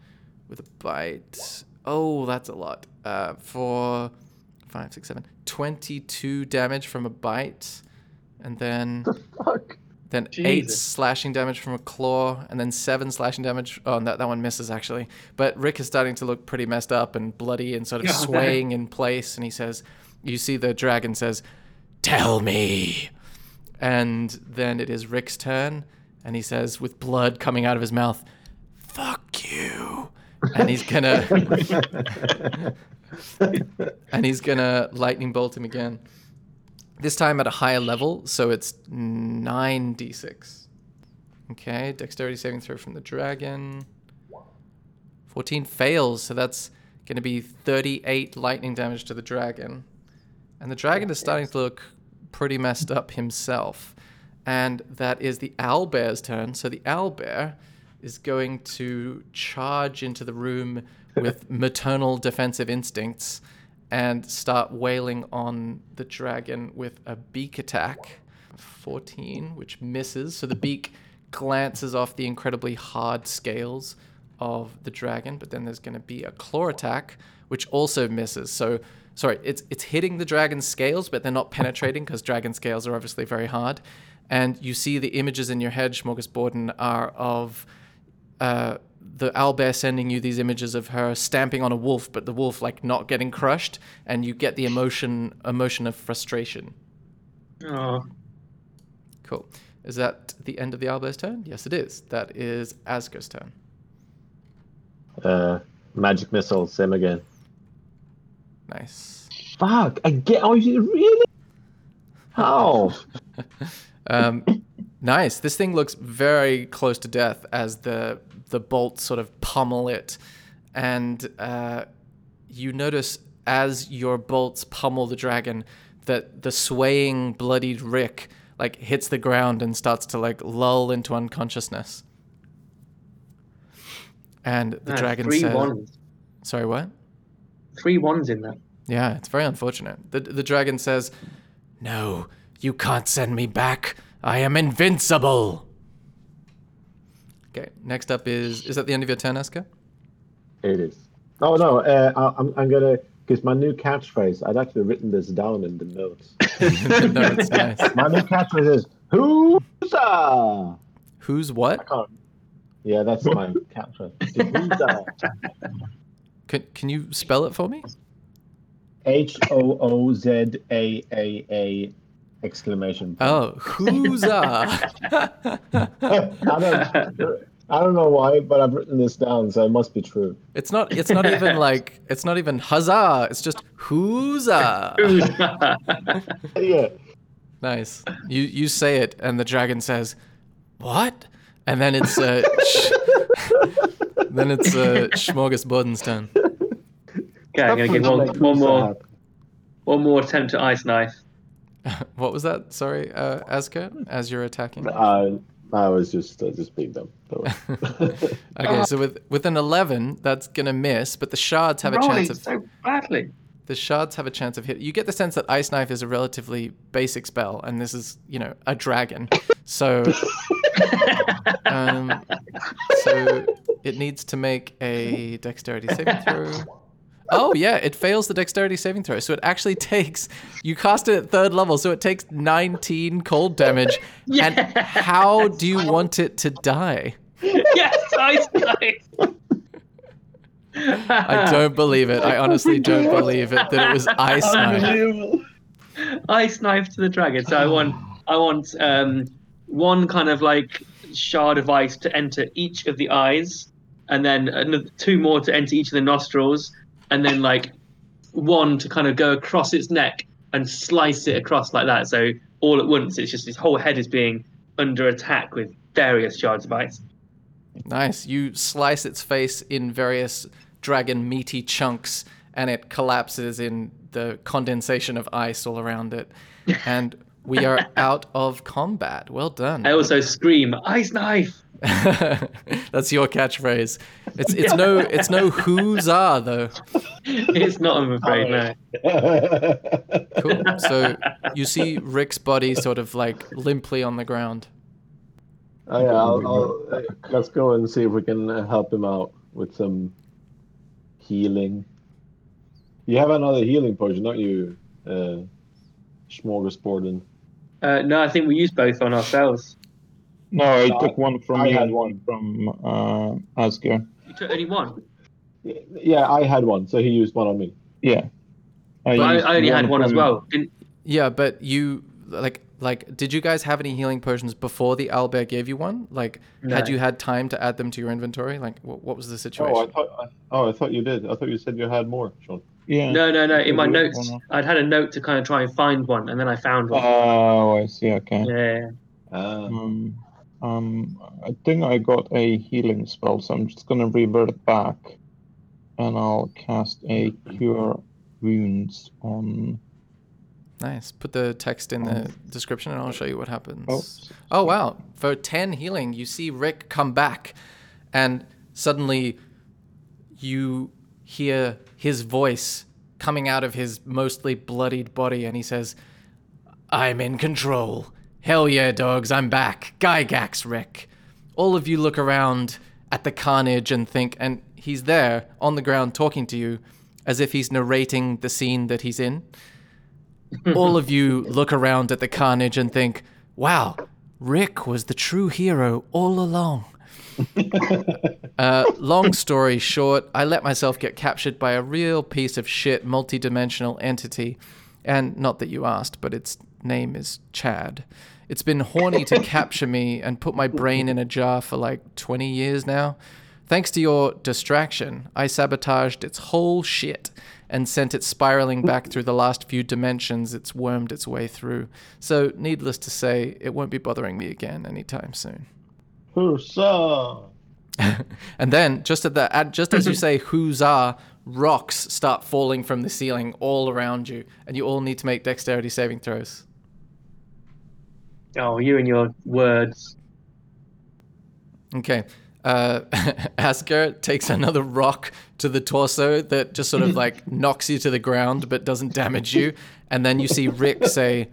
with a bite. Oh, that's a lot. Uh, for five, six, seven, 22 damage from a bite, and then Fuck. then eight slashing damage from a claw, and then seven slashing damage. Oh, and that, that one misses actually. But Rick is starting to look pretty messed up and bloody and sort of no. swaying in place. And he says, You see the dragon says, Tell me. And then it is Rick's turn. And he says, with blood coming out of his mouth, Fuck you. And he's gonna and he's gonna lightning bolt him again. This time at a higher level, so it's 9d6. Okay, dexterity saving throw from the dragon. 14 fails, so that's to be 38 lightning damage to the dragon. And the dragon is starting to look pretty messed up himself. And that is the owlbear's turn. So the owlbear is going to charge into the room with maternal defensive instincts and start wailing on the dragon with a beak attack. 14, which misses. So the beak glances off the incredibly hard scales of the dragon, but then there's going to be a claw attack, which also misses. So, sorry, it's it's hitting the dragon's scales, but they're not penetrating because dragon scales are obviously very hard. And you see the images in your head, Smorgasborden, are of uh, the owlbear sending you these images of her stamping on a wolf, but the wolf like not getting crushed, and you get the emotion emotion of frustration. Oh, Cool. Is that the end of the owlbear's turn? Yes, it is. That is Asker's turn. Uh, magic missile, same again. Nice. Fuck! I get. Oh, you really? How? Um, nice. This thing looks very close to death as the the bolts sort of pummel it, and uh, you notice as your bolts pummel the dragon that the swaying, bloodied Rick like hits the ground and starts to like lull into unconsciousness. And the ah, dragon three says, ones. "Sorry, what?" Three ones in there. Yeah, it's very unfortunate. The, the dragon says, No, you can't send me back. I am invincible. Okay, next up is. Is that the end of your turn, Eska? It is. Oh no! Uh, I, I'm I'm gonna because my new catchphrase. I'd actually written this down in the notes. no, nice. my new catchphrase is "Who's Who's what? Yeah, that's my catchphrase. Can, can you spell it for me? H O O Z A A A exclamation. point. Oh, who'za? I don't, I don't know why, but I've written this down, so it must be true. it's not. It's not even like. It's not even huzzah. It's just who'za. Yeah. Nice. You you say it, and the dragon says, "What?" And then it's uh, sh- then it's uh, Smorgasborden's turn. Okay, I'm gonna give one, one more one more attempt at ice knife. What was that? Sorry, uh, Asker, as you're attacking. I, I was just uh, just being them. Okay, so with with an eleven, that's gonna miss, but the shards have a chance of so badly. the shards have a chance of hit. You get the sense that ice knife is a relatively basic spell, and this is you know a dragon, so um, so it needs to make a dexterity saving throw. Oh yeah, it fails the dexterity saving throw, so it actually takes. You cast it at third level, so it takes 19 cold damage. And how do you want it to die? yes, ice knife. I don't believe it. I honestly don't believe it that it was ice knife. ice knife to the dragon. So I want I want um, one kind of like shard of ice to enter each of the eyes, and then another, two more to enter each of the nostrils, and then like one to kind of go across its neck and slice it across like that. So all at once, it's just his whole head is being under attack with various shards of ice. Nice. You slice its face in various dragon meaty chunks, and it collapses in the condensation of ice all around it. And we are out of combat. Well done. I also scream, "Ice knife!" That's your catchphrase. It's it's no it's no who's are though. It's not, I'm afraid. No. Cool. So you see Rick's body sort of like limply on the ground. Oh, yeah, I'll, I'll, uh, let's go and see if we can uh, help him out with some healing. You have another healing potion, don't you, uh, Smorgasborden? Uh, no, I think we use both on ourselves. No, I No, took one from I you had and one from uh, Asker. You took only one. Yeah, I had one, so he used one on me. Yeah. But I, I only had one as well. Didn't, Yeah, but you like like did you guys have any healing potions before the owlbear gave you one? Like had you had time to add them to your inventory? Like what, what was the situation? Oh, I thought. I, oh, I thought you did. I thought you said you had more, Sean. Yeah. no, no, no. In my notes. I'd had a note to kind of try and find one, and then I found one. Oh, I see. Okay. yeah. Ah, Um, um, I think I got a healing spell, so I'm just gonna revert back, and I'll cast a cure wounds on. Nice. Put the text in the description and I'll show you what happens. Oh, Oh wow. For 10 healing, you see Rick come back and suddenly you hear his voice coming out of his mostly bloodied body and he says, I'm in control. Hell yeah, dogs, I'm back. Gygax Rick. All of you look around at the carnage and think, and he's there on the ground talking to you as if he's narrating the scene that he's in all of you look around at the carnage and think, wow, Rick was the true hero all along. uh, long story short, I let myself get captured by a real piece of shit multi-dimensional entity. And not that you asked, but its name is Chad. It's been horny to capture me and put my brain in a jar for like 20 years now. Thanks to your distraction, I sabotaged its whole shit and sent it spiraling back through the last few dimensions it's wormed its way through. So, needless to say, it won't be bothering me again anytime soon. Huzzah! And then, just at the at, just as you say "Huzzah," rocks start falling from the ceiling all around you, and you all need to make dexterity saving throws. Oh, you and your words. Okay. Uh, Asker takes another rock to the torso that just sort of like knocks you to the ground but doesn't damage you. And then you see Rick say,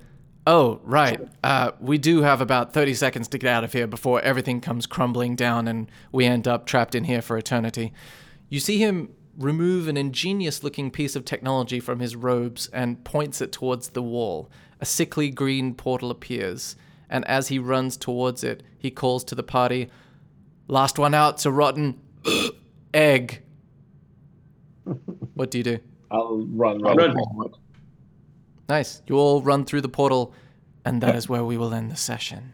Oh, right. Uh, we do have about 30 seconds to get out of here before everything comes crumbling down and we end up trapped in here for eternity. You see him remove an ingenious looking piece of technology from his robes and points it towards the wall. A sickly green portal appears, and as he runs towards it, he calls to the party, Last one out's a rotten egg. What do you do? I'll run I'll right run. forward. Nice. You all run through the portal, and that is where we will end the session.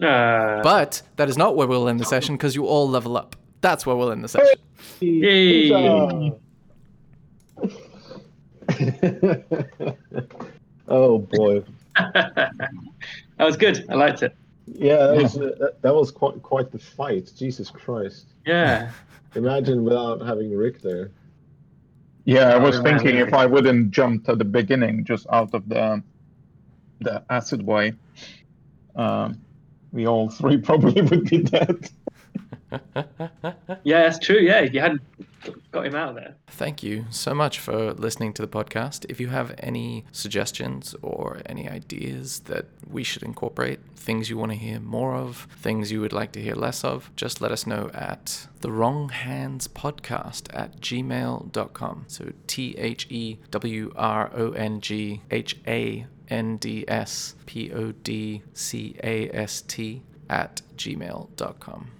Uh, But that is not where we'll end the session because you all level up. That's where we'll end the session. yay. Huzzah! oh boy. that was good. I liked it. Yeah, that was uh, that, that was quite quite the fight. Jesus Christ! Yeah. Imagine without having Rick there. Yeah, I was man. thinking if I wouldn't jump at the beginning, just out of the the acid way, um, we all three probably would be dead. Yeah, that's true. Yeah, you hadn't got him out of there. Thank you so much for listening to the podcast. If you have any suggestions or any ideas that we should incorporate, things you want to hear more of, things you would like to hear less of, just let us know at the wrong hands podcast at gmail.com. So T H E W R O N G H A N D S P O D C A S T at gmail.com.